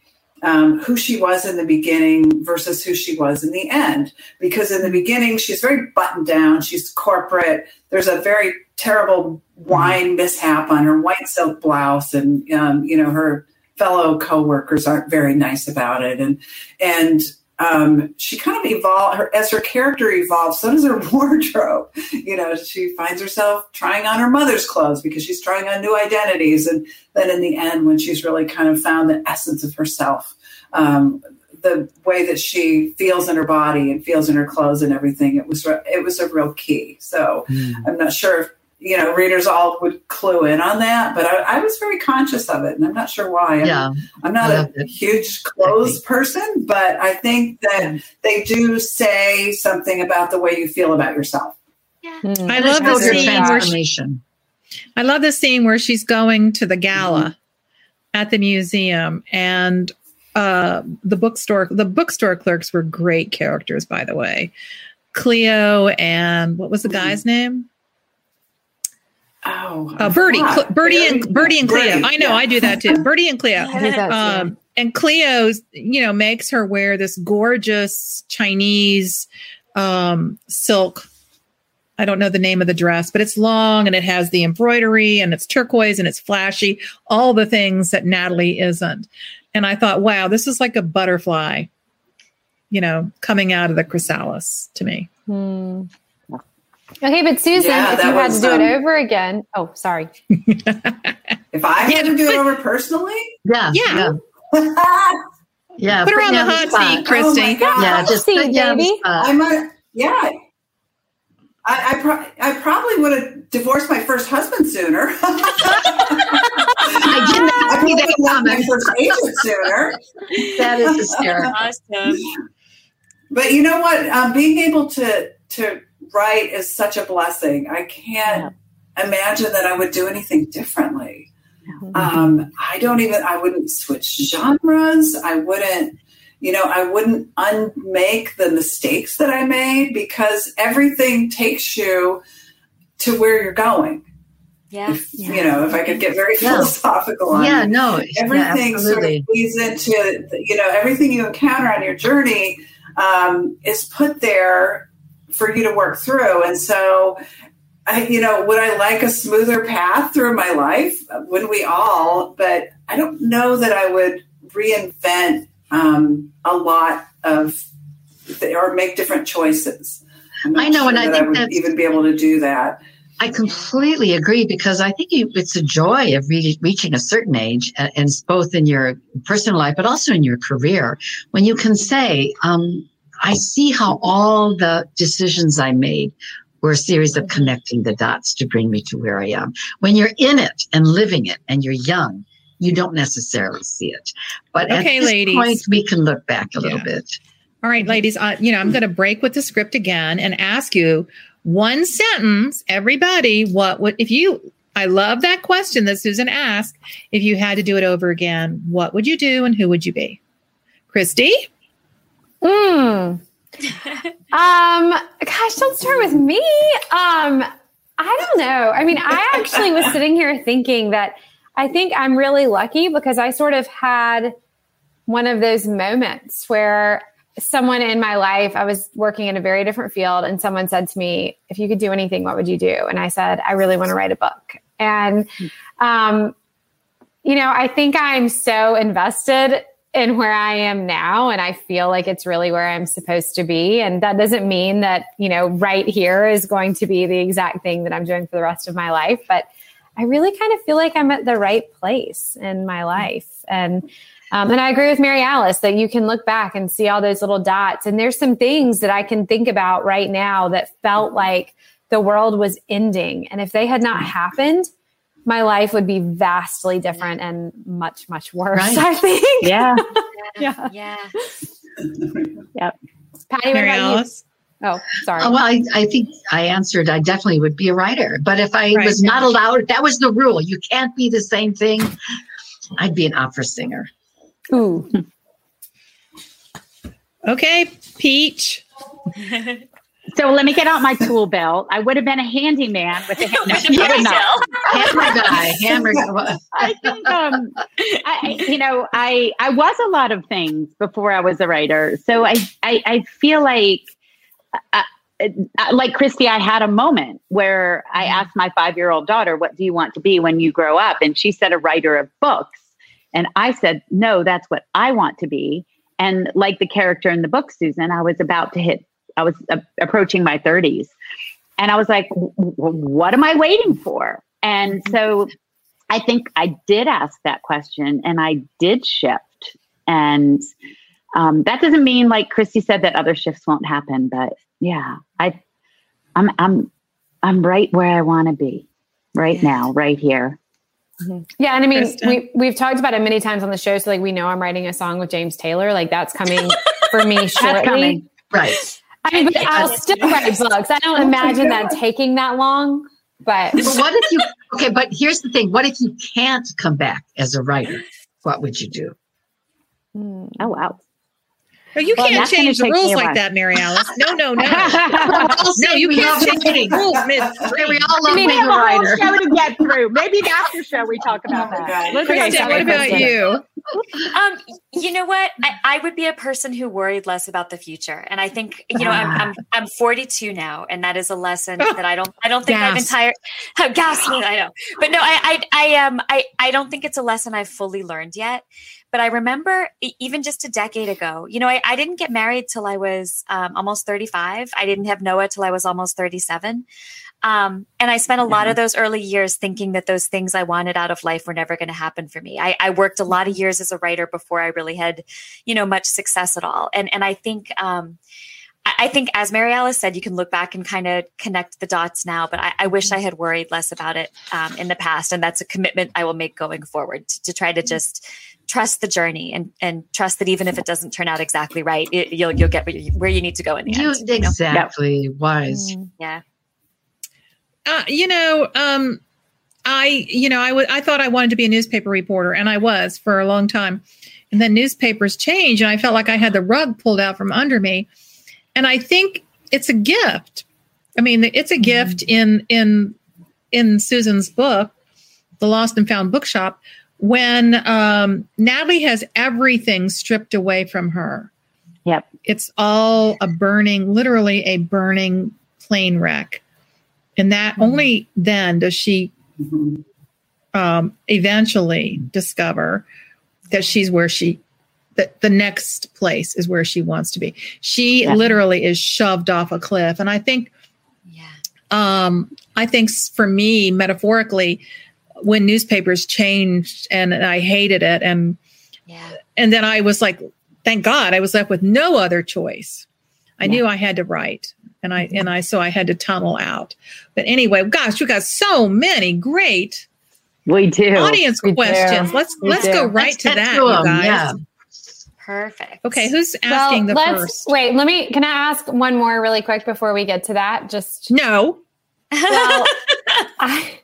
um, who she was in the beginning versus who she was in the end. Because in the beginning, she's very buttoned down, she's corporate. There's a very terrible wine mishap on her white silk blouse, and um, you know her fellow coworkers aren't very nice about it, and and um, she kind of evolved her, as her character evolves. So does her wardrobe. You know, she finds herself trying on her mother's clothes because she's trying on new identities, and then in the end, when she's really kind of found the essence of herself, um, the way that she feels in her body and feels in her clothes and everything, it was it was a real key. So mm. I'm not sure if you know, readers all would clue in on that, but I, I was very conscious of it, and I'm not sure why. I'm, yeah, I'm not a it. huge clothes person, but I think that they do say something about the way you feel about yourself. Yeah. Mm. I love the scene where she, I love the scene where she's going to the gala mm-hmm. at the museum, and uh, the bookstore. The bookstore clerks were great characters, by the way. Cleo and what was the guy's mm-hmm. name? Oh, uh, Birdie, Cl- Birdie, and Birdie and Cleo. I know, yeah. I do that too. Birdie and Cleo. um, and Cleo's, you know, makes her wear this gorgeous Chinese um, silk. I don't know the name of the dress, but it's long and it has the embroidery and it's turquoise and it's flashy. All the things that Natalie isn't. And I thought, wow, this is like a butterfly, you know, coming out of the chrysalis to me. Hmm. Okay, but Susan, yeah, if you had to do um, it over again, oh, sorry. if I had to do it over personally, yeah, yeah, yeah. yeah put her on the hot seat, Kristy. Oh yeah, just seat, baby. I might, yeah. I I, pro- I probably would have divorced my first husband sooner. I did not see that My first agent sooner. That is hysterical. Awesome. But you know what? Um, being able to to write is such a blessing. I can't yeah. imagine that I would do anything differently. Um, I don't even, I wouldn't switch genres. I wouldn't, you know, I wouldn't unmake the mistakes that I made because everything takes you to where you're going. Yeah. If, You know, if I could get very yeah. philosophical on yeah, no, everything yeah, sort of leads into, you know, everything you encounter on your journey um, is put there for you to work through. And so, I, you know, would I like a smoother path through my life? Wouldn't we all? But I don't know that I would reinvent um, a lot of or make different choices. I know, sure and I think I would even be able to do that. I completely agree because I think it's a joy of re- reaching a certain age, and both in your personal life, but also in your career, when you can say, um, I see how all the decisions I made were a series of connecting the dots to bring me to where I am. When you're in it and living it and you're young, you don't necessarily see it. But okay, at this ladies. point, we can look back a yeah. little bit. All right, ladies, uh, you know, I'm going to break with the script again and ask you one sentence, everybody, what would, if you, I love that question that Susan asked. If you had to do it over again, what would you do and who would you be? Kristy? Hmm. um, gosh, don't start with me. Um, I don't know. I mean, I actually was sitting here thinking that I think I'm really lucky because I sort of had one of those moments where someone in my life, I was working in a very different field, and someone said to me, If you could do anything, what would you do? And I said, I really want to write a book. And, um, you know, I think I'm so invested in where I am now. And I feel like it's really where I'm supposed to be. And that doesn't mean that, you know, right here is going to be the exact thing that I'm doing for the rest of my life. But I really kind of feel like I'm at the right place in my life. And um, and I agree with Mary Alice that you can look back and see all those little dots. And there's some things that I can think about right now that felt like the world was ending. And if they had not happened, my life would be vastly different and much, much worse, right. I think. Yeah. yeah. Yeah. yep. Patti, Mary Alice? Oh, sorry. Oh, well, I, I think I answered I definitely would be a writer. But if I Right. was not allowed, that was the rule. You can't be the same thing. I'd be an opera singer. Ooh. Okay, Peach. So let me get out my tool belt. I would have been a handyman with a no, With I the would not. Hammer guy, hammer guy. I think, um, I, I- you know, I I was a lot of things before I was a writer. So I I, I feel like, uh, uh, like Kristy, I had a moment where I asked my five year old daughter, "What do you want to be when you grow up?" And she said, "A writer of books." And I said, "No, that's what I want to be." And like the character in the book, Susan, I was about to hit. I was uh, approaching my thirties, and I was like, "W- w- "What am I waiting for?" And so I think I did ask that question and I did shift. And um, that doesn't mean, like Kristy said, that other shifts won't happen. But yeah, I, I'm, I'm, I'm right where I want to be right now, right here. Yeah, and I mean, Krista? we we've talked about it many times on the show. So like, we know I'm writing a song with James Taylor. Like that's coming for me shortly. That's coming. Right. I mean, but I'll still write books. I don't imagine that taking that long. But But what if you, okay, but here's the thing what if you can't come back as a writer? What would you do? Hmm. Oh, wow. No, you Well, can't change the rules like that, Mary Alice. No, no, no. No, you can't change the rules Okay, mid we all love We being have a a whole writer. show to get through. Maybe after show we talk about Oh that. God. Let's Okay, Kristen, what about Kristen. you? Um, you know what? I, I would be a person who worried less about the future, and I think you know I'm I'm, I'm 42 now, and that is a lesson that I don't I don't think I've entire entire gas. I know, but no, I I I um I I don't think it's a lesson I've fully learned yet. But I remember even just a decade ago, you know, I, I didn't get married till I was um, almost 35. I didn't have Noah till I was almost 37. Um, and I spent a lot of those early years thinking that those things I wanted out of life were never going to happen for me. I, I worked a lot of years as a writer before I really had, you know, much success at all. And and I think um, I, I think as Mary Alice said, you can look back and kind of connect the dots now. But I, I wish I had worried less about it um, in the past, and that's a commitment I will make going forward to, to try to just trust the journey and and trust that even if it doesn't turn out exactly right, it, you'll you'll get where you, where you need to go in the You, end. you know? exactly. Wise. Yeah. Uh, you know, um, I, you know, I thought I wanted to be a newspaper reporter, and I was for a long time. And then newspapers changed, and I felt like I had the rug pulled out from under me. And I think it's a gift. I mean, it's a gift in in in Susan's book, The Lost and Found Bookshop, when um, Natalie has everything stripped away from her. Yep. It's all a burning, literally a burning plane wreck. And that only then does she um, eventually discover that she's where she that the next place is where she wants to be. She Yeah. literally is shoved off a cliff, and I think Yeah. um, I think for me, metaphorically, when newspapers changed and, and I hated it, and Yeah. and then I was like, thank God, I was left with no other choice. I Yeah. knew I had to write, and I and I so I had to tunnel out. But anyway, gosh, we got so many great We do. audience We do. questions. Let's We let's do. go right Let's to that, to you 'em, guys. yeah. Perfect. Okay, who's well, asking the let's first? wait. Let me. Can I ask one more really quick before we get to that? Just No. well, I,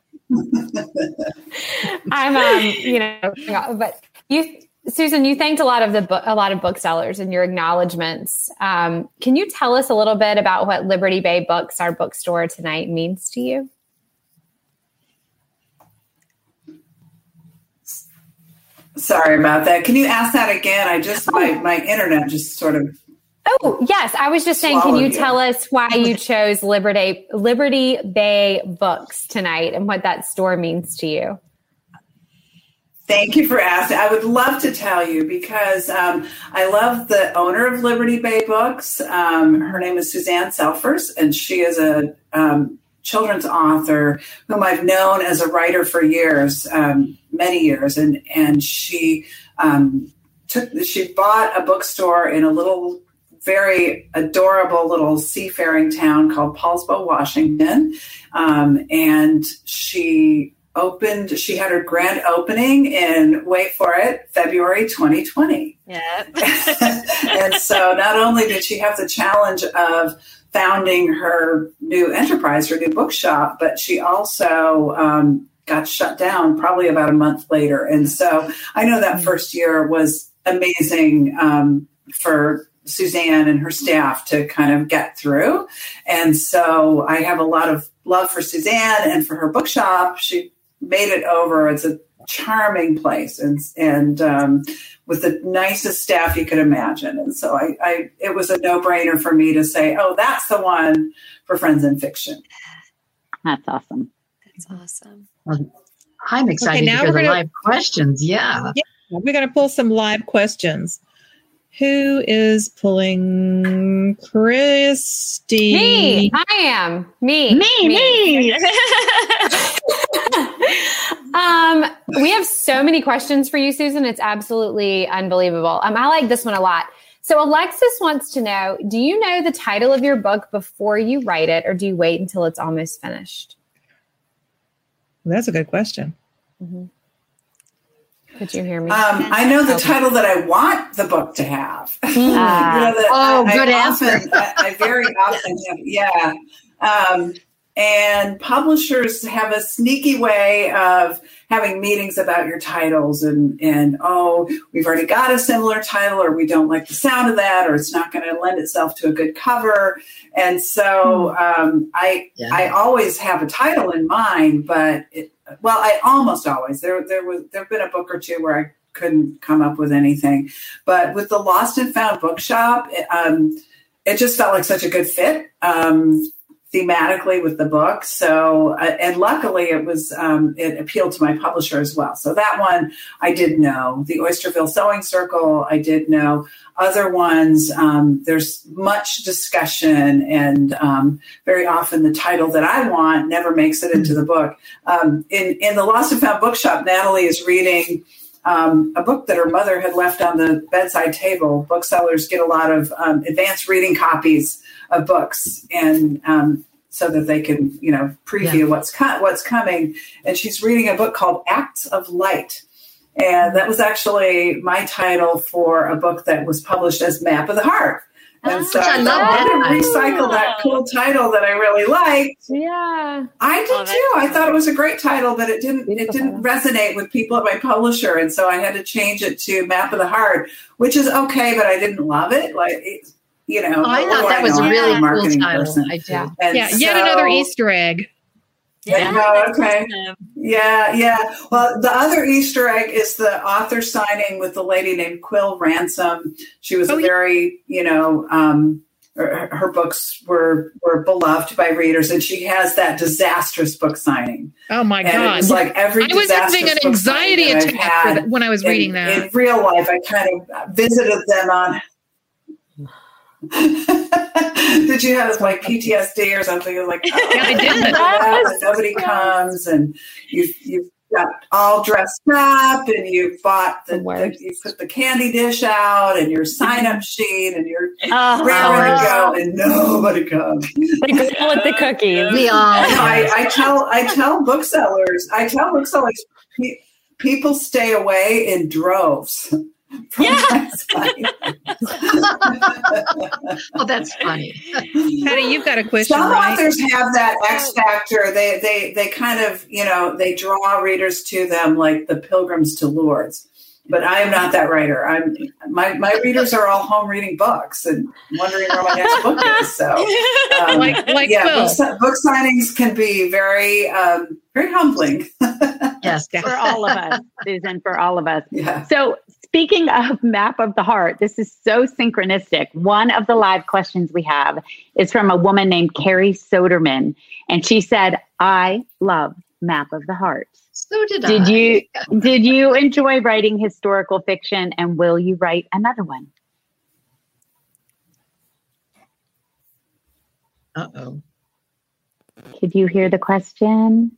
I'm um, you know, but you, Susan, you thanked a lot of the a lot of booksellers in your acknowledgments. Um, can you tell us a little bit about what Liberty Bay Books, our bookstore tonight, means to you? Sorry about that. Can you ask that again? I just my my internet just sort of Oh, yes. I was just saying, can you you. tell us why you chose Liberty Liberty Bay Books tonight and what that store means to you? Thank you for asking. I would love to tell you because um, I love the owner of Liberty Bay Books. Um, her name is Suzanne Selfors, and she is a um, children's author whom I've known as a writer for years, um, many years, and and she um, took she bought a bookstore in a little very adorable little seafaring town called Poulsbo, Washington, um, and she opened she had her grand opening in wait for it february 2020 Yeah. and so not only did she have the challenge of founding her new enterprise, her new bookshop, but she also um, got shut down probably about a month later. And so I know that first year was amazing um, for Suzanne and her staff to kind of get through. And so I have a lot of love for Suzanne and for her bookshop. She made it over. It's a charming place and and um, with the nicest staff you could imagine. And so I, I it was a no brainer for me to say, oh, that's the one for Friends and Fiction. That's awesome. That's awesome. I'm excited Okay, now to hear we're the gonna- live questions. Yeah. We're going to pull some live questions. Who is pulling Kristy? Me, I am me. Me, me. um, we have so many questions for you, Susan. It's absolutely unbelievable. Um, I like this one a lot. So Alexis wants to know: Do you know the title of your book before you write it, or do you wait until it's almost finished? That's a good question. Could you hear me? Um, I know the Okay. title that I want the book to have. Ah. you know, Oh, I, good I answer. Often, I, I very often have, yeah. Um, and publishers have a sneaky way of having meetings about your titles and, and oh, we've already got a similar title or we don't like the sound of that or it's not going to lend itself to a good cover. And so um, I, Yeah. I always have a title in mind, but it, well, I almost always, there, there was, there've been a book or two where I couldn't come up with anything. But with the Lost and Found Bookshop, it, um, it just felt like such a good fit um, thematically with the book. So, uh, and luckily, it was um, it appealed to my publisher as well. So that one I did know. The Oysterville Sewing Circle, I did know. Other ones, um, there's much discussion, and um, very often the title that I want never makes it into the book. Um, in in the Lost and Found Bookshop, Natalie is reading um, a book that her mother had left on the bedside table. Booksellers get a lot of um, advanced reading copies of books, and um, so that they can, you know, preview what's co- what's coming. And she's reading a book called Acts of Light, and that was actually my title for a book that was published as Map of the Heart. And so I I love that to recycle that cool title that I really liked yeah. I did Oh, too. I thought it was a great title, but it didn't it didn't resonate with people at my publisher, and so I had to change it to Map of the Heart, which is okay, but I didn't love it. Like it, you know, Oh, I thought do that was a? I'm really a cool marketing title. person. I do. Yeah. And Yeah, yet another Easter egg. Yeah, that's okay. Yeah, yeah. Well, the other Easter egg is the author signing with the lady named Quill Ransom. She was Oh, a yeah. very, you know, um, her, her books were were beloved by readers, and she has that disastrous book signing. Oh my And it God. was like every I was having an disastrous book signing anxiety attack for had the, when I was in- reading that. In real life, I kind of visited them on. did you have like PTSD or something? It was like, oh, Yeah, I did. yeah, and nobody comes, and you you got all dressed up, and you bought the, The the you put the candy dish out, and your sign up sheet, and you're Oh, raring to go, and nobody comes. The girl with the cookies. We all. I, I tell I tell booksellers I tell booksellers people stay away in droves from my site. oh, that's funny. Patti, you've got a question, Some right? authors have that X factor. They they they kind of you know they draw readers to them like the pilgrims to Lourdes. But I am not that writer. I'm my my readers are all home reading books and wondering where my next book is. So um, Like- like yeah, book, book signings can be very um, very humbling. Yes. for all of us, Susan, for all of us. Yeah. So, speaking of map of the heart, this is so synchronistic. One of the live questions we have is from a woman named Carrie Soderman, and she said, "I love map of the heart." So did I. Did you did you enjoy writing historical fiction, and will you write another one? Uh oh. Could you hear the question?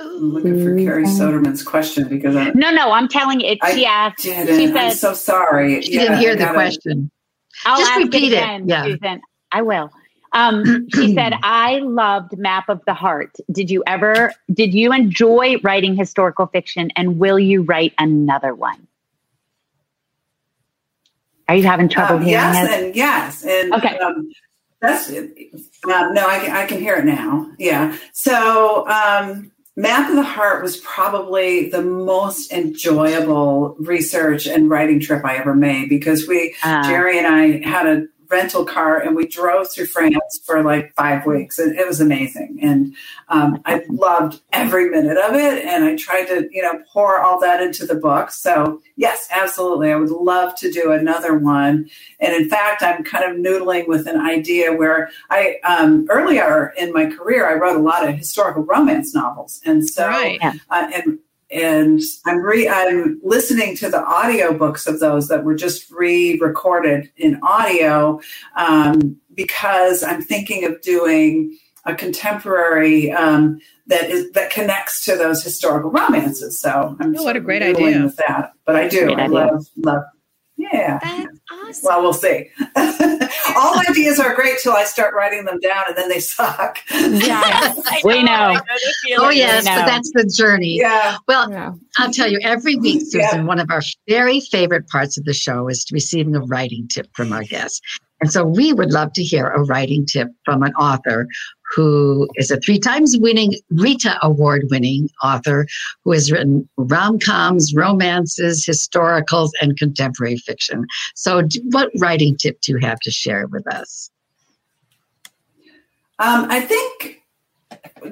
I'm looking for Carrie Soderman's question because I No, no, I'm telling it. I She asked. didn't. She I'm said, so sorry. She didn't hear the gotta- question. I'll Just repeat it, again, yeah. Susan. I will. Um, she said, "I loved Map of the Heart. Did you ever? Did you enjoy writing historical fiction? And will you write another one? Are you having trouble Um, hearing yes us? and yes and Okay. um, That's um, no, I can, I can hear it now. Yeah. So, um, Map of the Heart was probably the most enjoyable research and writing trip I ever made because we, uh, Jerry and I, had a rental car and we drove through France for like five weeks and it was amazing. And um, I loved every minute of it. And I tried to, you know, pour all that into the book. So yes, absolutely. I would love to do another one. And in fact, I'm kind of noodling with an idea where I, um, earlier in my career, I wrote a lot of historical romance novels. And so, right. uh, and and I'm re I'm listening to the audiobooks of those that were just re-recorded in audio um, because I'm thinking of doing a contemporary um, that is that connects to those historical romances. So I'm oh, what a great idea with that. But I do I love love yeah. That's awesome. Well, we'll see. All ideas are great till I start writing them down and then they suck. Yeah, we know. know. Oh, yes, know. but that's the journey. Yeah. Well, yeah. I'll tell you, every week, Susan, yeah. one of our very favorite parts of the show is receiving a writing tip from our guests. And so we would love to hear a writing tip from an author who is a three times winning Rita Award winning author who has written rom coms, romances, historicals, and contemporary fiction. So, what writing tip do you have to share with us? Um, I think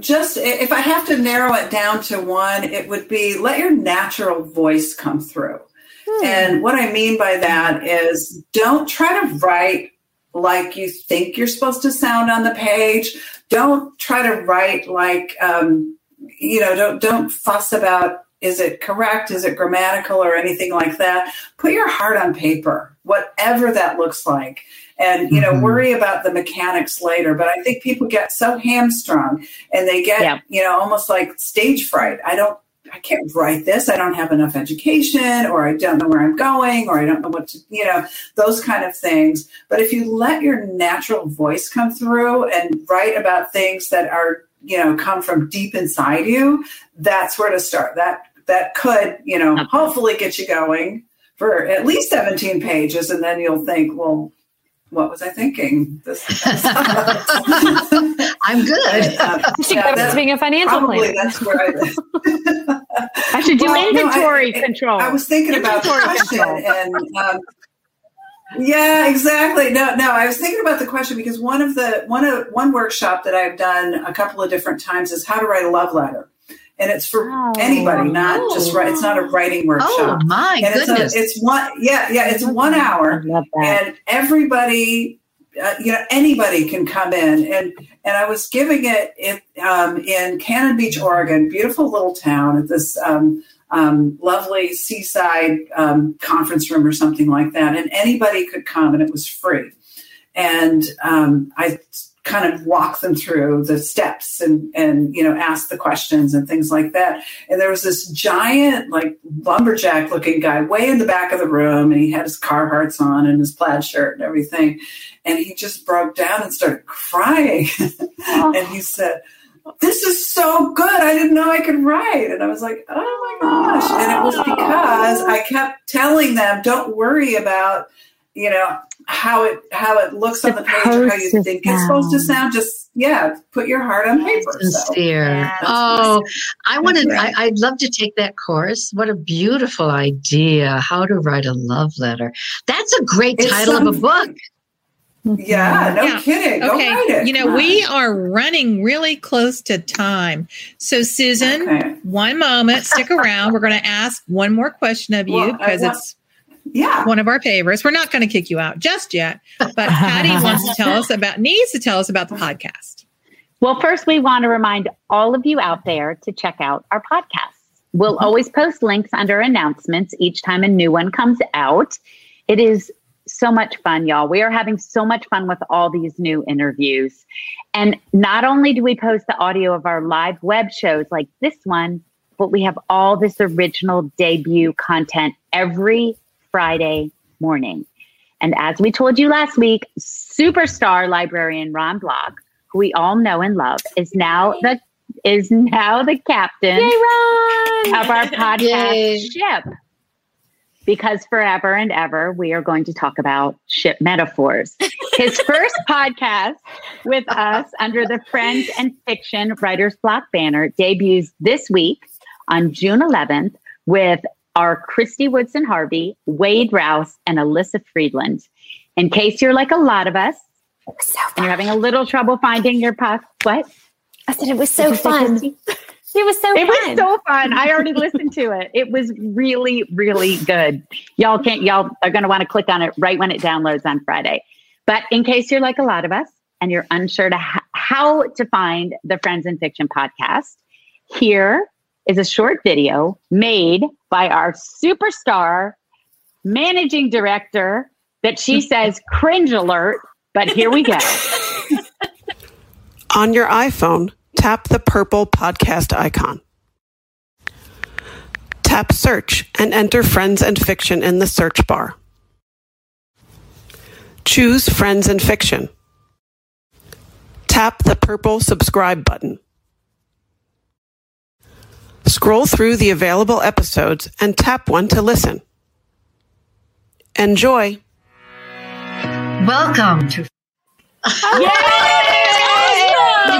just if I have to narrow it down to one, it would be let your natural voice come through. Hmm. And what I mean by that is don't try to write like you think you're supposed to sound on the page. Don't try to write like um, you know. Don't don't fuss about is it correct, is it grammatical, or anything like that. Put your heart on paper, whatever that looks like, and you know mm-hmm. worry about the mechanics later. But I think people get so hamstrung and they get yeah. you know almost like stage fright. I don't I can't write this. I don't have enough education, or I don't know where I'm going, or I don't know what to, you know, those kind of things. But if you let your natural voice come through and write about things that are, you know, come from deep inside you, that's where to start. That that could, you know, hopefully get you going for at least 17 pages, and then you'll think, well, what was I thinking? This, I'm good. Uh, I should yeah, go being a financial probably planner. That's where I, I should do well, inventory no, I, control. I, I, was thinking about the question, and um, yeah, exactly. No, no, I was thinking about the question because one of the one of one workshop that I've done a couple of different times is how to write a love letter and it's for oh, anybody, not oh, just right. It's not a writing workshop. Oh my and goodness! It's, a, it's one, yeah, yeah. It's one hour, and everybody, uh, you know, anybody can come in. and And I was giving it, it um, in Cannon Beach, Oregon, beautiful little town at this um, um, lovely seaside um, conference room or something like that, and anybody could come, and it was free. And um, I kind of walk them through the steps and and you know ask the questions and things like that. And there was this giant like lumberjack looking guy way in the back of the room and he had his carhartts on and his plaid shirt and everything. And he just broke down and started crying. And he said this is so good. I didn't know i could write. And i was like oh my gosh. And it was because i kept telling them don't worry about you know how it how it looks on the page or how you think it's supposed to sound just yeah put your heart on paper sincere so. yeah, oh i wanted I, i'd love to take that course what a beautiful idea how to write a love letter that's a great it's title some, of a book yeah, mm-hmm. no yeah. kidding. Go okay. You know, we are running really close to time. So, Susan, okay. one moment, stick around. We're going to ask one more question of you well, because it's yeah. One of our favorites. We're not going to kick you out just yet, but Patti wants to tell us about, needs to tell us about the podcast. Well, first, we want to remind all of you out there to check out our podcasts. We'll mm-hmm. always post links under announcements each time a new one comes out. It is so much fun, y'all. We are having so much fun with all these new interviews. And not only do we post the audio of our live web shows like this one, but we have all this original debut content every Friday morning. And as we told you last week, superstar librarian Ron Block, who we all know and love, is now the is now the captain Yay, of our podcast Yay. ship. because forever and ever we are going to talk about ship metaphors. His first podcast with us under the Friends and Fiction Writers Block banner debuts this week on June 11th with our Kristy Woodson Harvey, Wade Rouse, and Elyssa Friedland. In case you're like a lot of us So and you're having a little trouble finding your puck, what? I said it was so Did you say, fun. It was so It fun. was so fun. I already listened to it. It was really, really good. Y'all can't, y'all are going to want to click on it right when it downloads on Friday. But in case you're like a lot of us and you're unsure to ha- how to find the Friends and Fiction podcast, here is a short video made by our superstar managing director that she says cringe alert. But here we go. On your iPhone, tap the purple podcast icon. Tap search and enter Friends and Fiction in the search bar. Choose Friends and Fiction. Tap the purple subscribe button. Scroll through the available episodes and tap one to listen. Enjoy! Welcome to. You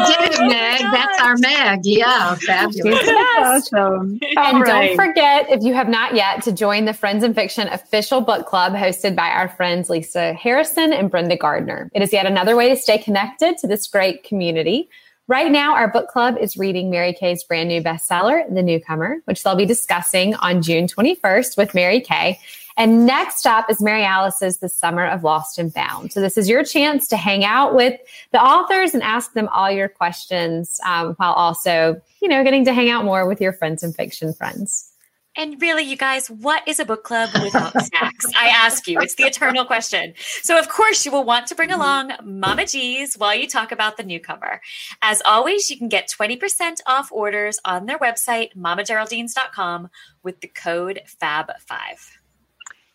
did it, Meg. That's our Meg. Yeah, fabulous. awesome. And don't forget, if you have not yet, to join the Friends and Fiction official book club hosted by our friends Lisa Harrison and Brenda Gardner. It is yet another way to stay connected to this great community. Right now, our book club is reading Mary Kay's brand new bestseller, The Newcomer, which they'll be discussing on June 21st with Mary Kay. And next up is Mary Alice's The Summer of Lost and Found. So this is your chance to hang out with the authors and ask them all your questions um, while also, you know, getting to hang out more with your friends and fiction friends. And really, you guys, what is a book club without snacks? I ask you. It's the eternal question. So, of course, you will want to bring mm-hmm. along Mama G's while you talk about the newcomer. As always, you can get 20% off orders on their website, mamageraldines.com, with the code FAB5.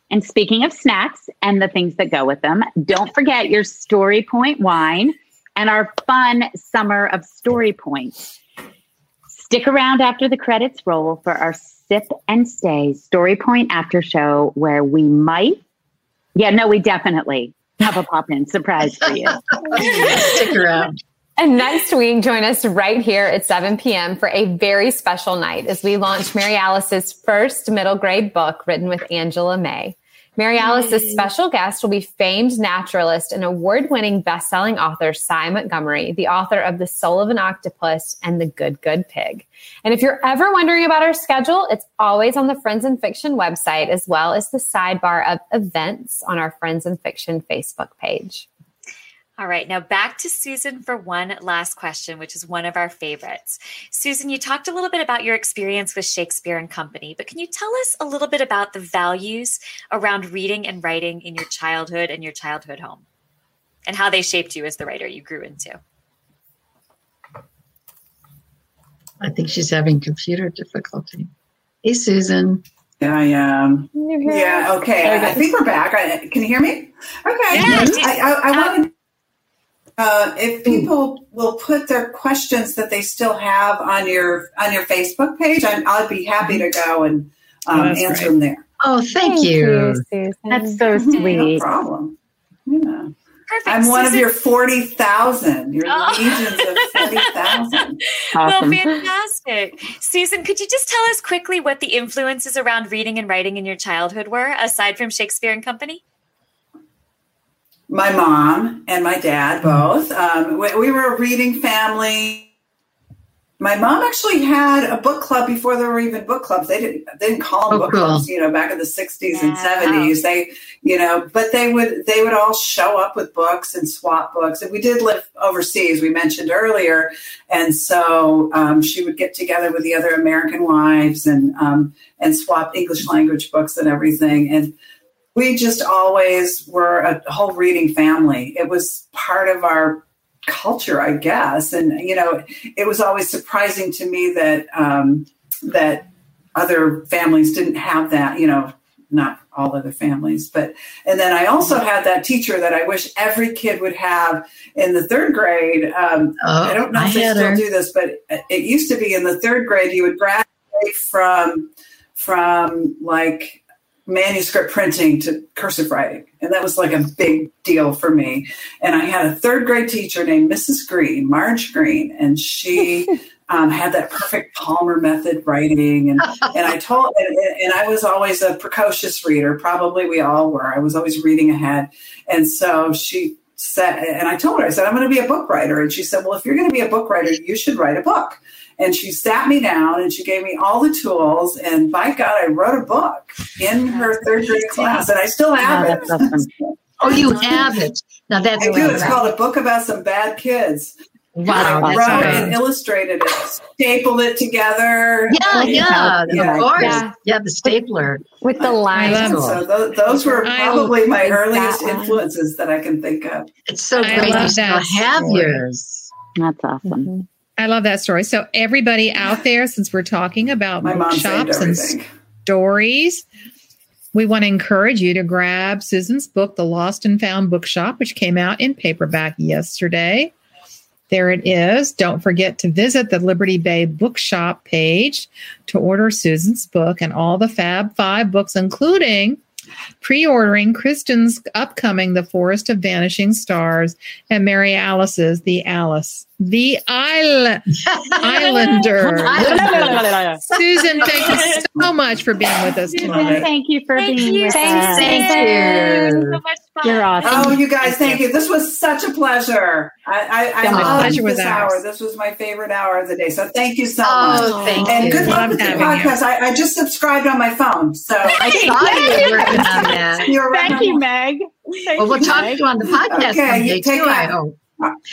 And speaking of snacks and the things that go with them, don't forget your Story Point wine and our fun summer of Story Point. Stick around after the credits roll for our sip and stay Story Point after show where we might, yeah, no, we definitely have a pop in surprise for you. Stick around. And next week, join us right here at 7 p.m. for a very special night as we launch Mary Alice's first middle grade book written with Angela May. Mary Alice's special guest will be famed naturalist and award winning best selling author Sy Montgomery, the author of The Soul of an Octopus and The Good Good Pig. And if you're ever wondering about our schedule, it's always on the Friends and Fiction website, as well as the sidebar of events on our Friends and Fiction Facebook page. All right, now back to Susan for one last question, which is one of our favorites. Susan, you talked a little bit about your experience with Shakespeare and Company, but can you tell us a little bit about the values around reading and writing in your childhood and your childhood home and how they shaped you as the writer you grew into? I think she's having computer difficulty. Hey, Susan. Yeah, I am. Yeah, okay. I, I think we're back. I, can you hear me? Okay. Yeah. I, I, I wanted, uh, if people will put their questions that they still have on your on your Facebook page, I'm, I'd be happy to go and um, Oh, answer great. them there. Oh, thank, you. Susan. That's so sweet. No sweet. problem. Yeah. Perfect. I'm one of your 40,000, your Oh. legions of 40,000. Awesome. Well, fantastic. Susan, could you just tell us quickly what the influences around reading and writing in your childhood were, aside from Shakespeare and Company? My mom and my dad both. Um, we, we were a reading family. My mom actually had a book club before there were even book clubs. They didn't they didn't call them Oh, book cool. clubs, you know, back in the sixties and seventies. They, you know, but they would they would all show up with books and swap books. And we did live overseas, we mentioned earlier, and so um, she would get together with the other American wives and um, and swap English language books and everything. And we just always were a whole reading family. It was part of our culture, I guess. And you know, it was always surprising to me that um, that other families didn't have that. You know, not all other families, but and then I also had that teacher that I wish every kid would have in the third grade. Um, Oh, I don't know I if they still her. do this, but it used to be in the third grade you would graduate from from like manuscript printing to cursive writing. And that was like a big deal for me. And I had a third grade teacher named Mrs. Green, Marge Green, and she um, had that perfect Palmer method writing. And, and I told, and, and I was always a precocious reader. Probably we all were. I was always reading ahead. And so she said, and I told her, I said, I'm going to be a book writer. And she said, Well, if you're going to be a book writer, you should write a book. And she sat me down and she gave me all the tools. And by God, I wrote a book in her third grade class. And I still have Oh, it. that's awesome. Oh, you have it. Now that's I do. It's called A Book About Some Bad Kids. wow. I That's wrote great. and illustrated it, stapled it together. Yeah, yeah, Yeah. of course. Yeah. Yeah, the stapler. With the lines. So those, those were I probably my earliest that influences that I can think of. It's so I great you still have yours. That's awesome. Mhm. I love that story. So everybody out there, since we're talking about My mom saved bookshops and stories, we want to encourage you to grab Susan's book, The Lost and Found Bookshop, which came out in paperback yesterday. There it is. Don't forget to visit the Liberty Bay Bookshop page to order Susan's book and all the Fab Five books, including pre ordering Kristen's upcoming The Forest of Vanishing Stars and Mary Alice's The Alice, The Isle, Islander. Susan, thank you so much for being with us tonight. Thank you for Thank being you, with Susan. us. Thank It was you. So much fun. You're awesome. Oh, you guys, thank you. This was such a pleasure. I, I, I The loved pleasure was this ours. This was my favorite hour of the day. So thank you so oh, much. Oh, thank And you. good luck Love with the podcast. I, I just subscribed on my phone. So I saw you were working on that. you're Thank you, Meg. Thank Well, we'll you, talk Meg. to you on the podcast Okay, someday you take too, I hope.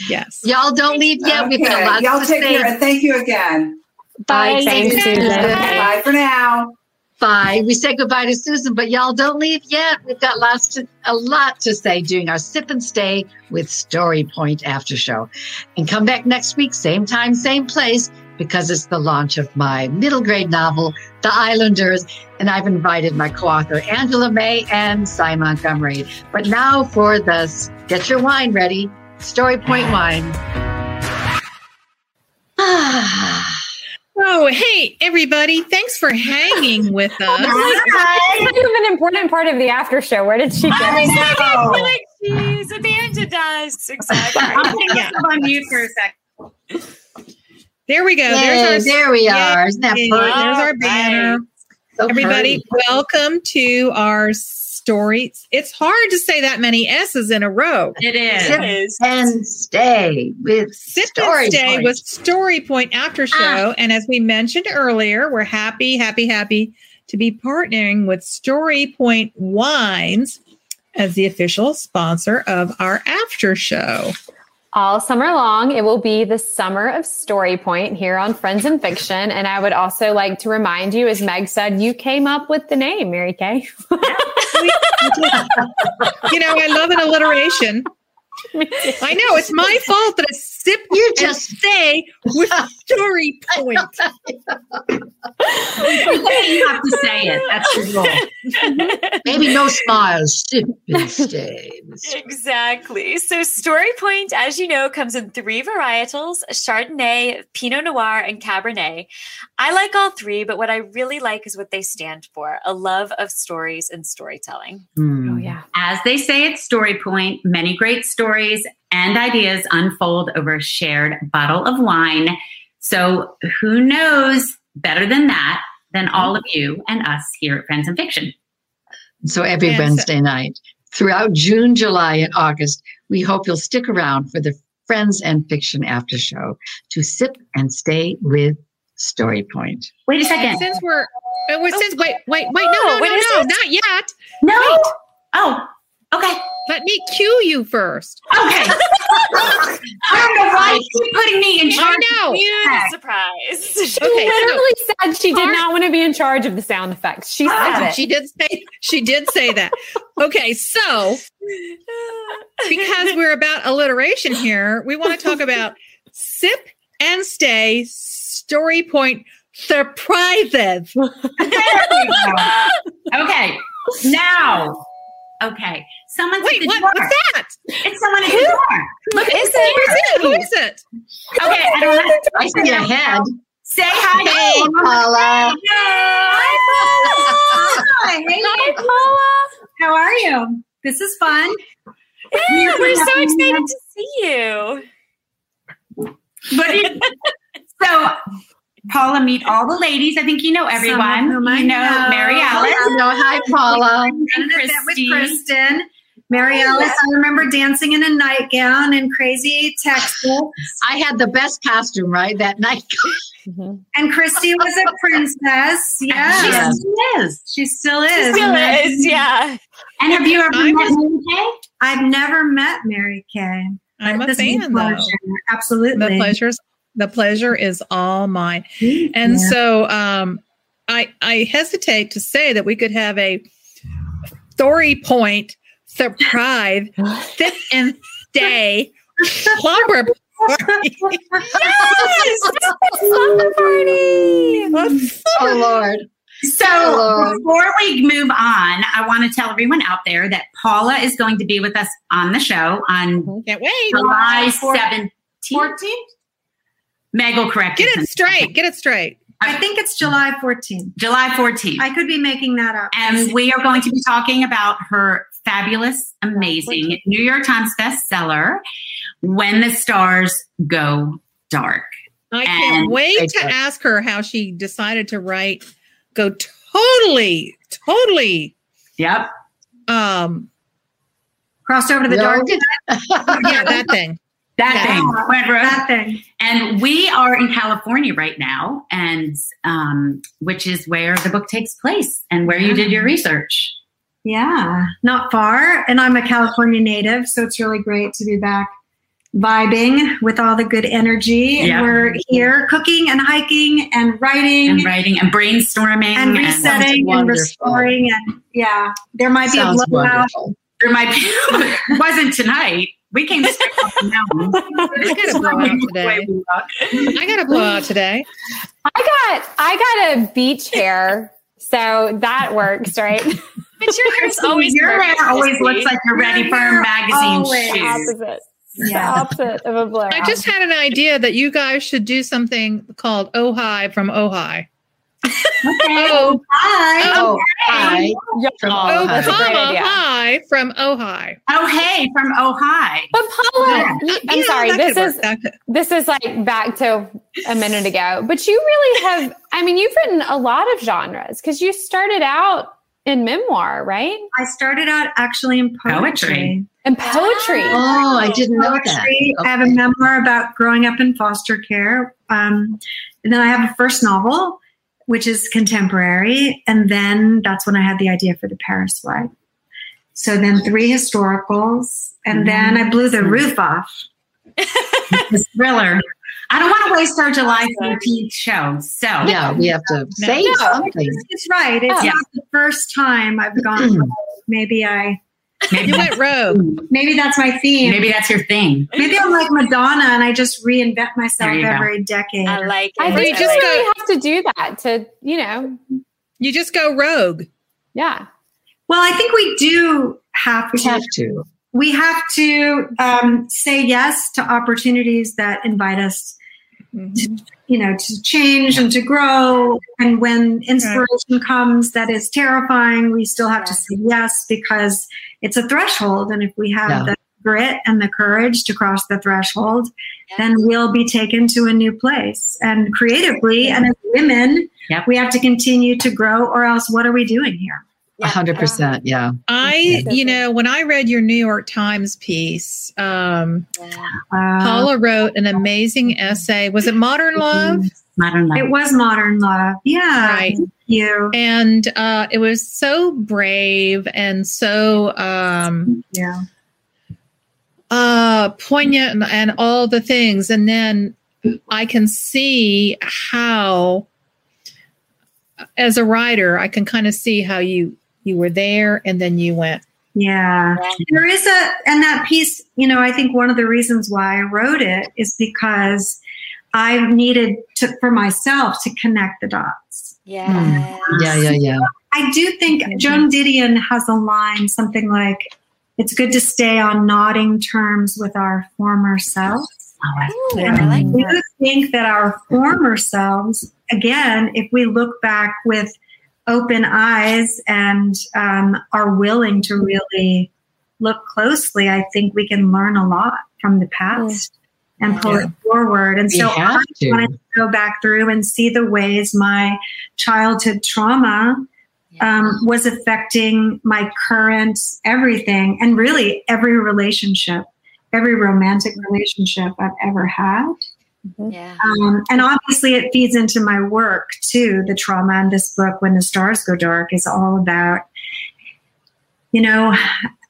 Yes. Y'all don't leave yet. We've got Okay, lots Y'all to take say. care. And thank you again. Bye. Thanks, Susan. Bye for now. Bye. We say goodbye to Susan, but y'all don't leave yet. We've got lots to, a lot to say during our sip and stay with Story Point after show. And come back next week, same time, same place, because it's the launch of my middle grade novel, The Islanders. And I've invited my co-author, Angela May and Sy Montgomery. But now for the get your wine ready, Story Point wine. Ah. Oh, hey, everybody. Thanks for hanging with us. It's kind of an important part of the after show. Where did she go? I feel like she's Amanda does. Exactly. I'll take us on mute for a second. There we go. Yay, There's our there we Yay. are. Isn't that There's our banner. So Everybody, pretty. welcome to our story. It's hard to say that many S's in a row. It is. Sip and stay with Sip Story and Stay Point. with Story Point After ah. Show. And as we mentioned earlier, we're happy, happy, happy to be partnering with Story Point Wines as the official sponsor of our after show. All summer long, it will be the summer of Story Point here on Friends and Fiction. And I would also like to remind you, as Meg said, you came up with the name, Mary Kay. You know, I love an alliteration. I know it's my fault that I sip You and just stay with Story Point. you have to say it. That's the rule. maybe no smiles. Sip and stay. Exactly. So Story Point, as you know, comes in three varietals Chardonnay, Pinot Noir, and Cabernet. I like all three, but what I really like is what they stand for a love of stories and storytelling. Hmm. Oh, yeah. As they say at Story Point, many great stories and ideas unfold over a shared bottle of wine. So, who knows better than that than all of you and us here at Friends and Fiction? So every Yes. Wednesday night, throughout June, July, and August, we hope you'll stick around for the Friends and Fiction After Show to sip and stay with Story Point. Wait a And second. since we're, we're since oh. wait, wait, wait, no, no, what no, is no, not yet. No. Wait. Oh, okay. Let me cue you first. Okay. I don't know why you keep putting me in I charge. know. Surprise. She Okay, so- literally said she did not want to be in charge of the sound effects. She said oh, it. She did say she did say that. Okay, so because we're about alliteration here, we want to talk about sip and stay story point surprises. There we go. Okay. Now. Okay. Someone's at the what, door. what's that? It's someone at the door. Look, Is it? Who is it? Okay, I don't know. I see a head. Say hi. Hey, Paula. Hi, Paula. Hey, Hi, Paula. how are you? This is fun. Yeah, we're so excited to see you. But it, so, Paula, meet all the ladies. I think you know everyone. Some of I You know know. Mary Alice. No, hi, Paula. And an with Kristen. Mary Alice, I remember dancing in a nightgown in crazy Texas. I had the best costume, right, that night. Mm-hmm. And Kristy was a princess. She Yeah. still is. She still is. Still And is, yeah. And have you ever I met was- Mary Kay? I've never met Mary Kay. I'm a This is fan, though. Absolutely. The pleasure's the pleasure is all mine. And Yeah. so um I I hesitate to say that we could have a story point surprise sit and stay slumber party. Yes, slumber party. Oh, Lord. So Hello. before we move on, I want to tell everyone out there that Paula is going to be with us on the show on Can't wait. July 17th. 14th? Meg will correct Get it straight. Get it straight. I think it's July 14th. July 14th. I could be making that up. and we are going to be talking about her fabulous, amazing New York Times bestseller, When the Stars Go Dark. I And- can't wait to Right. ask her how she decided to write go totally, totally Yep. um Crossed over to the dark. Yeah, that thing. That Yeah. thing. That thing. And we are in California right now, and um, which is where the book takes place and where you did your research. Yeah, not far. And I'm a California native, so it's really great to be back vibing with all the good energy. Yeah. And we're here cooking and hiking and writing And and, writing and brainstorming. And resetting and wonderful. restoring. And yeah, there might be a Sounds blowout. wonderful. there might be, it wasn't tonight. We came straight off the mountain. I gotta blow out today. I gotta blow out today. I got I got a beach hair, so that works, right? But your hair's always Your hair always looks like you're ready for a magazine shoot. opposite. The Yeah. opposite of a blowout. I just had an idea that you guys should do something called oh Ojai from oh Ojai. Oh, Hi. oh, Oh, hi. From oh, Ojai. that's a great comma, idea. hi from Ojai. Oh, hey, from Ojai. But Paula, you- I'm Yeah, sorry. This is work. This is like back to a minute ago. But you really have. I mean, you've written a lot of genres because you started out in memoir, right? I started out actually in poetry. Poetry. And poetry. Oh, I didn't know that. Poetry. I have a memoir about growing up in foster care. Um, and then I have a first novel, which is contemporary. And then that's when I had the idea for the Paris Wife. So then three historicals. And then I blew the roof off. The thriller. I don't want to waste our July 14th show. So, Yeah, we have to say No. something. It's right. It's Oh. not the first time I've gone. maybe I, maybe, You went rogue. maybe that's my theme. maybe that's your thing. Maybe I'm like Madonna and I just reinvent myself There you go. every decade. I like it. I think you just really go- have to do that to, you know, You just go rogue. yeah. well, I think we do have We to. have to. we have to um, say yes to opportunities that invite us Mm-hmm. you know to change and to grow. And when inspiration comes that is terrifying we still have to say yes because it's a threshold. And if we have Yeah. the grit and the courage to cross the threshold then we'll be taken to a new place. And creatively and as women we have to continue to grow or else what are we doing here A hundred percent. Yeah. I, you know, when I read your New York Times piece, um, uh, Paula wrote an amazing essay. Was it Modern Love? Modern love. it was modern love yeah Right. thank you And uh, it was so brave and so um, yeah uh, poignant and, and all the things. And then I can see how, as a writer, I can kind of see how you you were there and then you went. Yeah. There is a, and that piece, you know, I think one of the reasons why I wrote it is because I needed to, for myself to connect the dots. Yeah. Yeah, yeah, yeah. I do think Joan Didion has a line, something like, it's good to stay on nodding terms with our former selves. Oh, Ooh, And I like I do that. think that our former selves, again, if we look back with open eyes and um, are willing to really look closely, I think we can learn a lot from the past and pull Yeah. it forward. And We so I to. wanted to go back through and see the ways my childhood trauma um, was affecting my current everything and really every relationship, every romantic relationship I've ever had. Yeah. Um, and obviously, it feeds into my work too. The trauma in this book, When the Stars Go Dark, is all about, you know,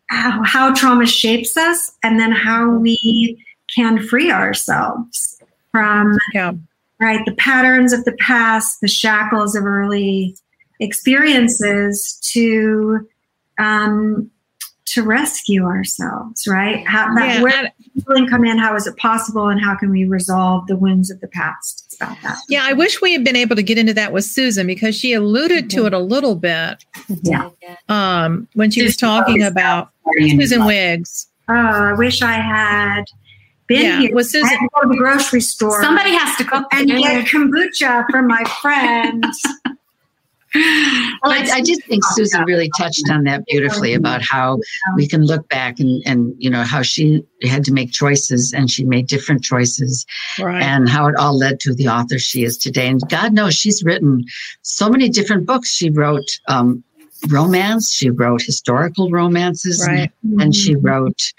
how, how trauma shapes us and then how we can free ourselves from Yeah. right the patterns of the past the shackles of early experiences to um to rescue ourselves right how that Yeah, where and- healing come in how is it possible and how can we resolve the wounds of the past it's about that Yeah, I wish we had been able to get into that with Susan because she alluded to it a little bit Yeah. um, when she was talking about Story in Susan your life. Wiggs. oh i wish i had been Yeah, here was I Susan- had to go to the grocery store Somebody has to cook and get kombucha for my friend Well, I, I just think Susan really touched on that beautifully about how we can look back and, and you know how she had to make choices and she made different choices Right. and how it all led to the author she is today. And God knows she's written so many different books. She wrote um, romance, she wrote historical romances, right. and she wrote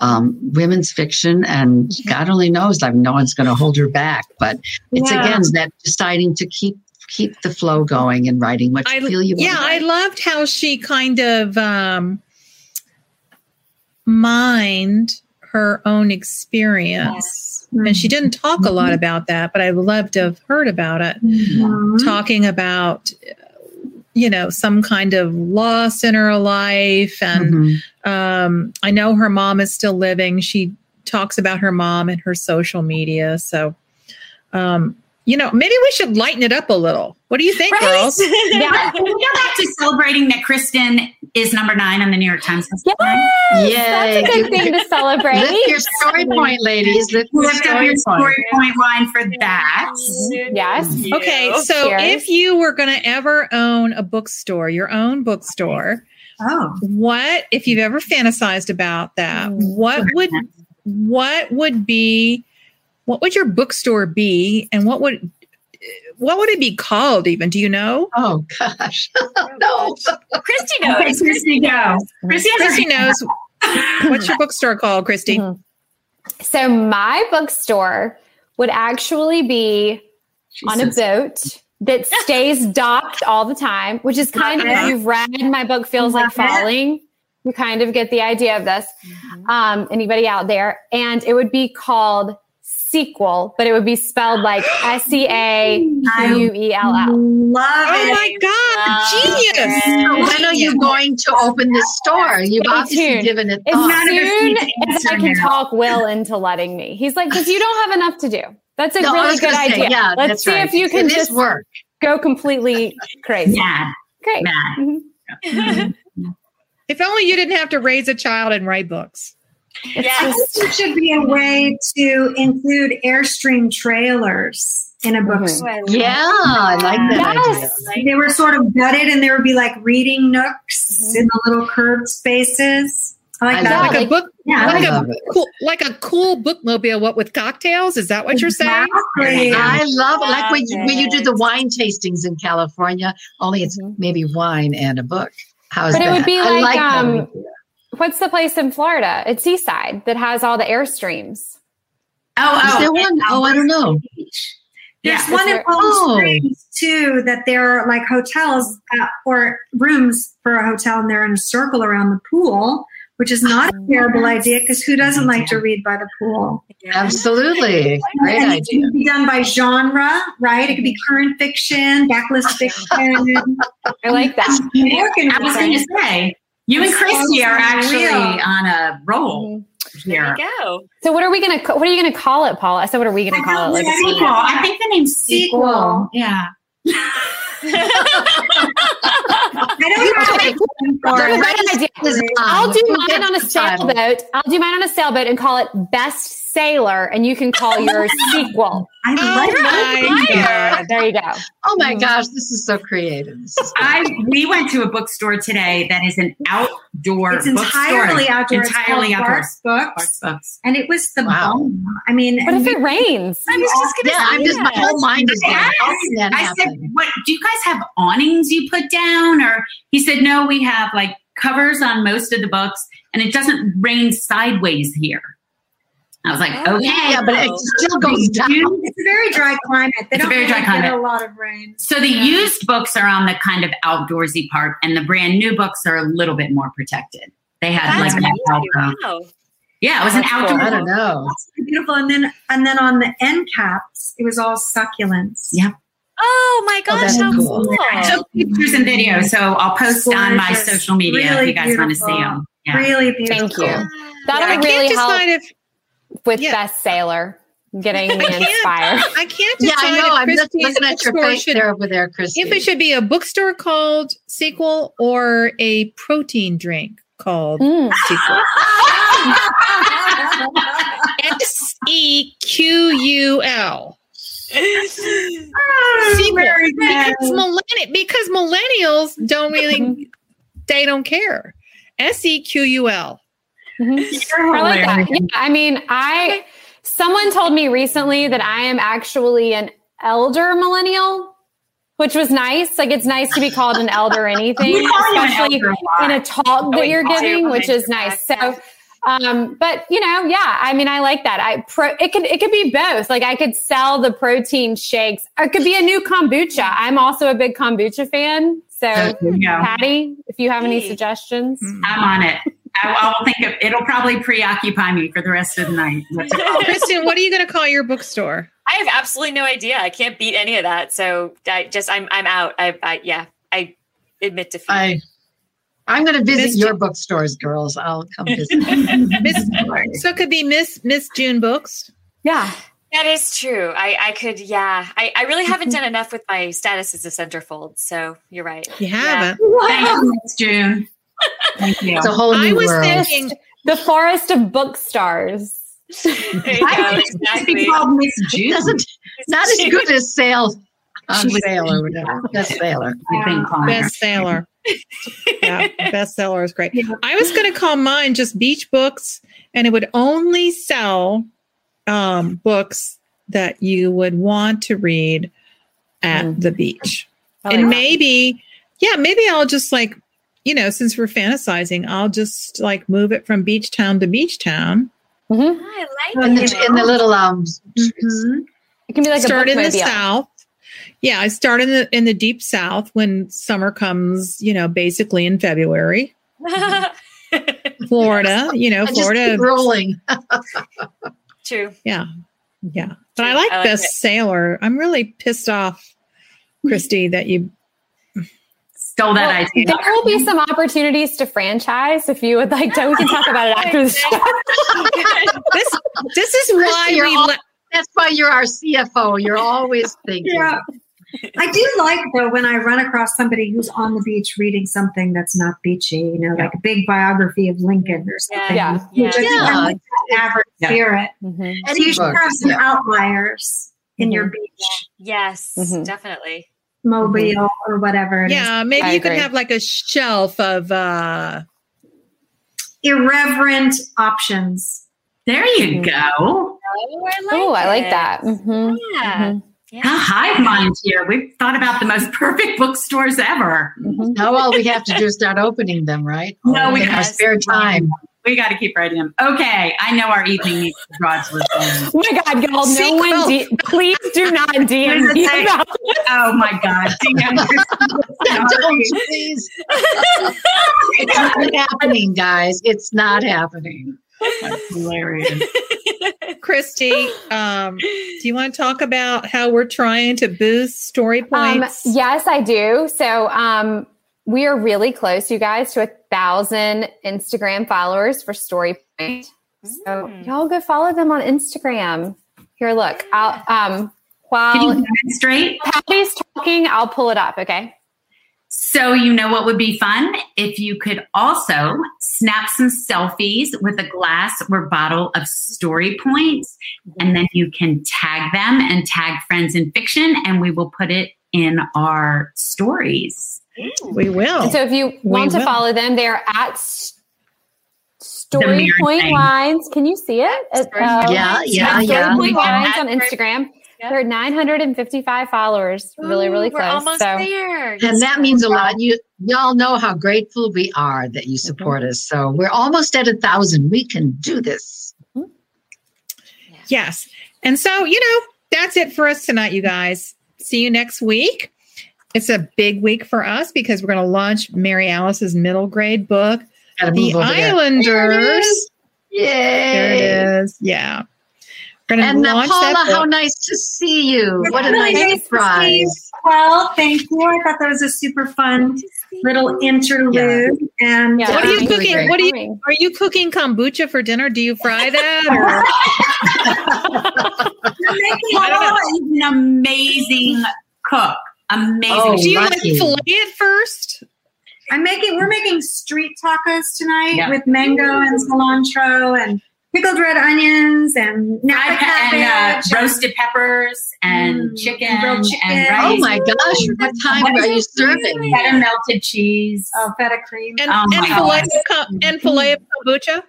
um, women's fiction. And God only knows, like no one's going to hold her back. But it's Yeah. again that deciding to keep keep the flow going and writing what you I, feel you yeah, I loved how she kind of um, mined her own experience. And she didn't talk a lot about that, but I would love to have heard about it. Mhm. Talking about, you know, some kind of loss in her life. And Mhm. um, I know her mom is still living. She talks about her mom in her social media. So, um, you know, maybe we should lighten it up a little. What do you think, girls? Yeah, can we go back to celebrating that Kristen is number nine on the New York Times? Yes, Yay. that's a good thing to celebrate. Lift your story point, ladies. Lift your Lift up your story story point. point wine for that. Yes. Okay, so Cheers. if you were going to ever own a bookstore, your own bookstore, oh what if you've ever fantasized about that? Mm. What would what would be what would your bookstore be and what would what would it be called even? Do you know? Oh gosh, no. Kristy Okay, knows. Kristy, go. Kristy has Kristy knows. What's your bookstore called, Kristy? Mhm. So my bookstore would actually be on a boat that stays docked all the time, which is kind of, Love if you've read My Book Feels Like Love it. Falling, you kind of get the idea of this. Um, anybody out there? And it would be called Sequel, but it would be spelled like S E A Q U E L L. love Oh it my god, genius. So when are you going to open this store? You've Stay obviously tuned. given it As thought. None soon need as I can now. talk Will into letting me. He's like, because you don't have enough to do. That's a No, really good say, idea. yeah, Let's see right. if you can It is just work. go completely crazy. mad, Great. mad. Mhm. If only you didn't have to raise a child and write books. It's I just- think there should be a way to include airstream trailers in a bookstore. Yeah, I like that Yes. idea. They were sort of gutted, and there would be like reading nooks Mhm. in the little curved spaces. I like I that. love Like a book yeah, like like a it. cool like a cool bookmobile what with cocktails? Is that what you're saying? Exactly. I love it. Like when, Love when you do the wine tastings in California, only it's Mhm. maybe wine and a book. How's But it that? would be I like, that um, idea. What's the place in Florida? It's Seaside that has all the airstreams. Oh, Is oh, there one? Oh, I don't know. There's Yeah. one in Palm Oh. Springs too that there are like hotels uh, or rooms for a hotel, and they're in a circle around the pool, which is not a terrible idea because who doesn't like to read by the pool? Absolutely. Great and it idea. can be done by genre, right? It could be current fiction, backlist fiction. I like that. American I was going to say, you and Kristy are actually on a roll mm-hmm. There here. you go. So what are we gonna what are you gonna call it, Paula? I said what are we gonna call it? Like Sequel. sequel. I think the name's sequel. Yeah. I don't know. That's a great idea. Is, I'll do mine on a sailboat. I'll do mine on a sailboat and call it Best Sailor, and you can call your sequel. I oh love my that. There you go. Oh my mm-hmm. gosh, this is so creative. This is I we went to a bookstore today that is an outdoor It's bookstore. entirely outdoor. Entirely called outdoor. Bart's Books. Bart's Books. And it was the Wow. bomb. I mean, What and if it rains? I was just gonna yeah, say I'm just my whole mind is there. Yes. How I said, "What do you guys have awnings you put down?" Or he said, "No, we have like covers on most of the books, and it doesn't rain sideways here." I was like, Oh, "Okay, Yeah, but it still goes down. it's a very dry climate. They It's a don't very really dry get climate. a lot of rain. So the used books are on the kind of outdoorsy part, and the brand new books are a little bit more protected. They had That's like an crazy. outdoor. Wow. Yeah, it was an That's cool. outdoor. I don't know. Beautiful. And then and then on the end caps, it was all succulents. Yeah. Oh my oh, gosh, that's how cool. cool. I took pictures and videos, so I'll post on my social media if you guys want to see them. Yeah. Really beautiful. Thank you. That I would can't really help decide if with yeah. Best Sailor, getting me I inspired. I can't Yeah, decide I know. if I'm just Kristy's looking at your bookstore face should- there over there, Kristy. if it should be a bookstore called sequel or a protein drink called Mm. sequel. S E Q U L. Sequel. Because millenni- because millennials don't really they don't care. S E Q U L. I like that. Yeah, I mean, I someone told me recently that I am actually an elder millennial, which was nice. Like it's nice to be called an elder anything, We call you an especially elder a in a talk that you're giving, which is nice. So um, but you know, yeah, I mean, I like that. I pro, it could, it could be both. Like I could sell the protein shakes. or It could be a new kombucha. I'm also a big kombucha fan. So There you go. Patti, if you have any suggestions. I'm on it. I, I'll think of it'll probably preoccupy me for the rest of the night. What to call it. Kristen, what are you going to call your bookstore? I have absolutely no idea. I can't beat any of that. So I just I'm I'm out. I, I yeah. I admit defeat. I, I'm going to visit Miss your bookstores, girls. I'll come visit. Miss, so it could be Miss Miss June Books. Yeah. that is true. I I could yeah. I I really haven't done enough with my status as a centerfold. So you're right. You haven't. Thank you, Miss June. Thank you. It's a whole I new was world. thinking The forest of book stars. There you I go. think she should be Exactly. called Miss June. Doesn't not as good as sail on She was- sale or whatever. Best sailor. I think calling her. bestseller. yeah, bestseller is great. I was going to call mine just Beach Books, and it would only sell um, books that you would want to read at Mm. the beach. I and like that. maybe, yeah, maybe I'll just like, you know, since we're fantasizing, I'll just like move it from beach town to beach town. Mhm. I like In the, it. in the little um Mm-hmm. It can be like start a in the bookmobile. south. Yeah, I start in the in the deep south when summer comes, you know, basically in February. Florida, you know, I just Florida. keep rolling. True. Yeah. Yeah. But True. I like I like Best it. Sailor. I'm really pissed off, Kristy, that you Stole that Well, idea. there will be some opportunities to franchise if you would like to. We can talk about it after the show. this this is why you're we all- let That's why you're our CFO. You're always thinking. Yeah. I do like though when I run across somebody who's on the beach reading something that's not beachy, you know, like a big biography of Lincoln or something. Yeah. Which I think Yeah. Like that average Yeah. spirit. Mhm. So Any you should have some yeah. outliers in your beach Yes, Mhm. definitely. Mobile or whatever. it is. yeah, maybe I you could agree. have like a shelf of uh Irreverent options. There you go. Oh, I like Oh, I like it. that. Mhm. Yeah. Mhm. yeah. How hive mind here. We've thought about the most perfect bookstores ever. Mhm. Now all we have to do is start opening them, right? No, we have our gotta spare time. We got to keep writing them. Okay, I know our evening needs to draw to a close. Oh my God, y'all! No one, D- please do not DM me say? about Oh my God. DM Don't, please. it's not happening, guys. It's not happening. That's hilarious. Kristy. Um, do you want to talk about how we're trying to boost story Um, points? yes, I do. So um, we are really close, you guys, to a thousand Instagram followers for Story Point. So Mm. y'all go follow them on Instagram. Here, look. I'll um while demonstrate? Patti's talking, I'll pull it up. Okay. So, you know what would be fun? If you could also snap some selfies with a glass or bottle of story points, and then you can tag them and tag friends in fiction, and we will put it in our stories. We will. And so if you We want to will. follow them, they're at Story Point thing. Lines. Can you see it? At, uh, Yeah, yeah, at yeah. Story Point Wines Yeah. on Instagram. Yep. They're 955 followers. really, really close. We're almost so there. And that means a lot. You y'all know how grateful we are that you support us. So we're almost at a thousand. We can do this. Yes. And so, you know, that's it for us tonight, you guys. See you next week. It's a big week for us because we're going to launch Mary Alice's middle grade book, The move over there. Islanders. Yay! There it is. Yeah. We're going And to uh, launch Paula, that how nice to see you. What a Really nice nice to see surprise. Well, thank you. I thought that was a super fun little interlude. And Yeah. What are you cooking? great. What are you are you cooking kombucha for dinner? Do you fry that or you're making is an amazing cook. Amazing. Oh, do you like lucky. fillet it first? I'm making we're making street tacos tonight Yeah. with mango and cilantro and pickled red onions and napa and uh, roasted peppers and Mm, chicken and grilled and rice. Oh my gosh, what time are you serving? Feta melted cheese. oh, feta cream. And, Oh and fillet of com- and fillet of kombucha?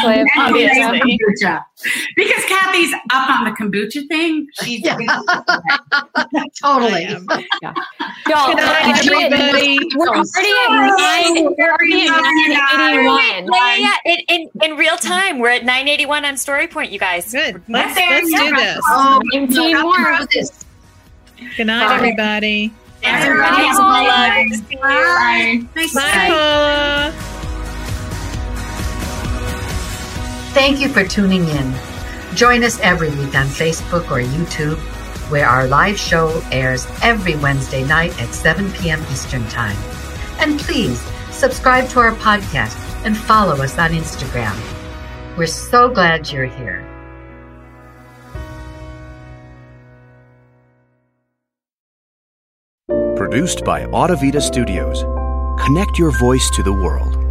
Play of And kombucha. Because Kathy's up on the kombucha thing. She's Yeah. Totally. am. Y'all, Good we're night, everybody. We're already at nine. We're already at nine eighty-one. Yeah, yeah, yeah. In, in, in real time, we're at 981 on Story Point, you guys. Good. We're Let's there. let's do Yeah. this. Oh, Nineteen no, more. not this. Good night, Bye. everybody. Thanks, Bye. everybody. Bye. Paula. Good to see you. Bye. Nice Bye, Thank you for tuning in. Join us every week on Facebook or YouTube, where our live show airs every Wednesday night at 7 p.m. Eastern Time. And please subscribe to our podcast and follow us on Instagram. We're so glad you're here. Produced by Audivita Studios. Connect your voice to the world.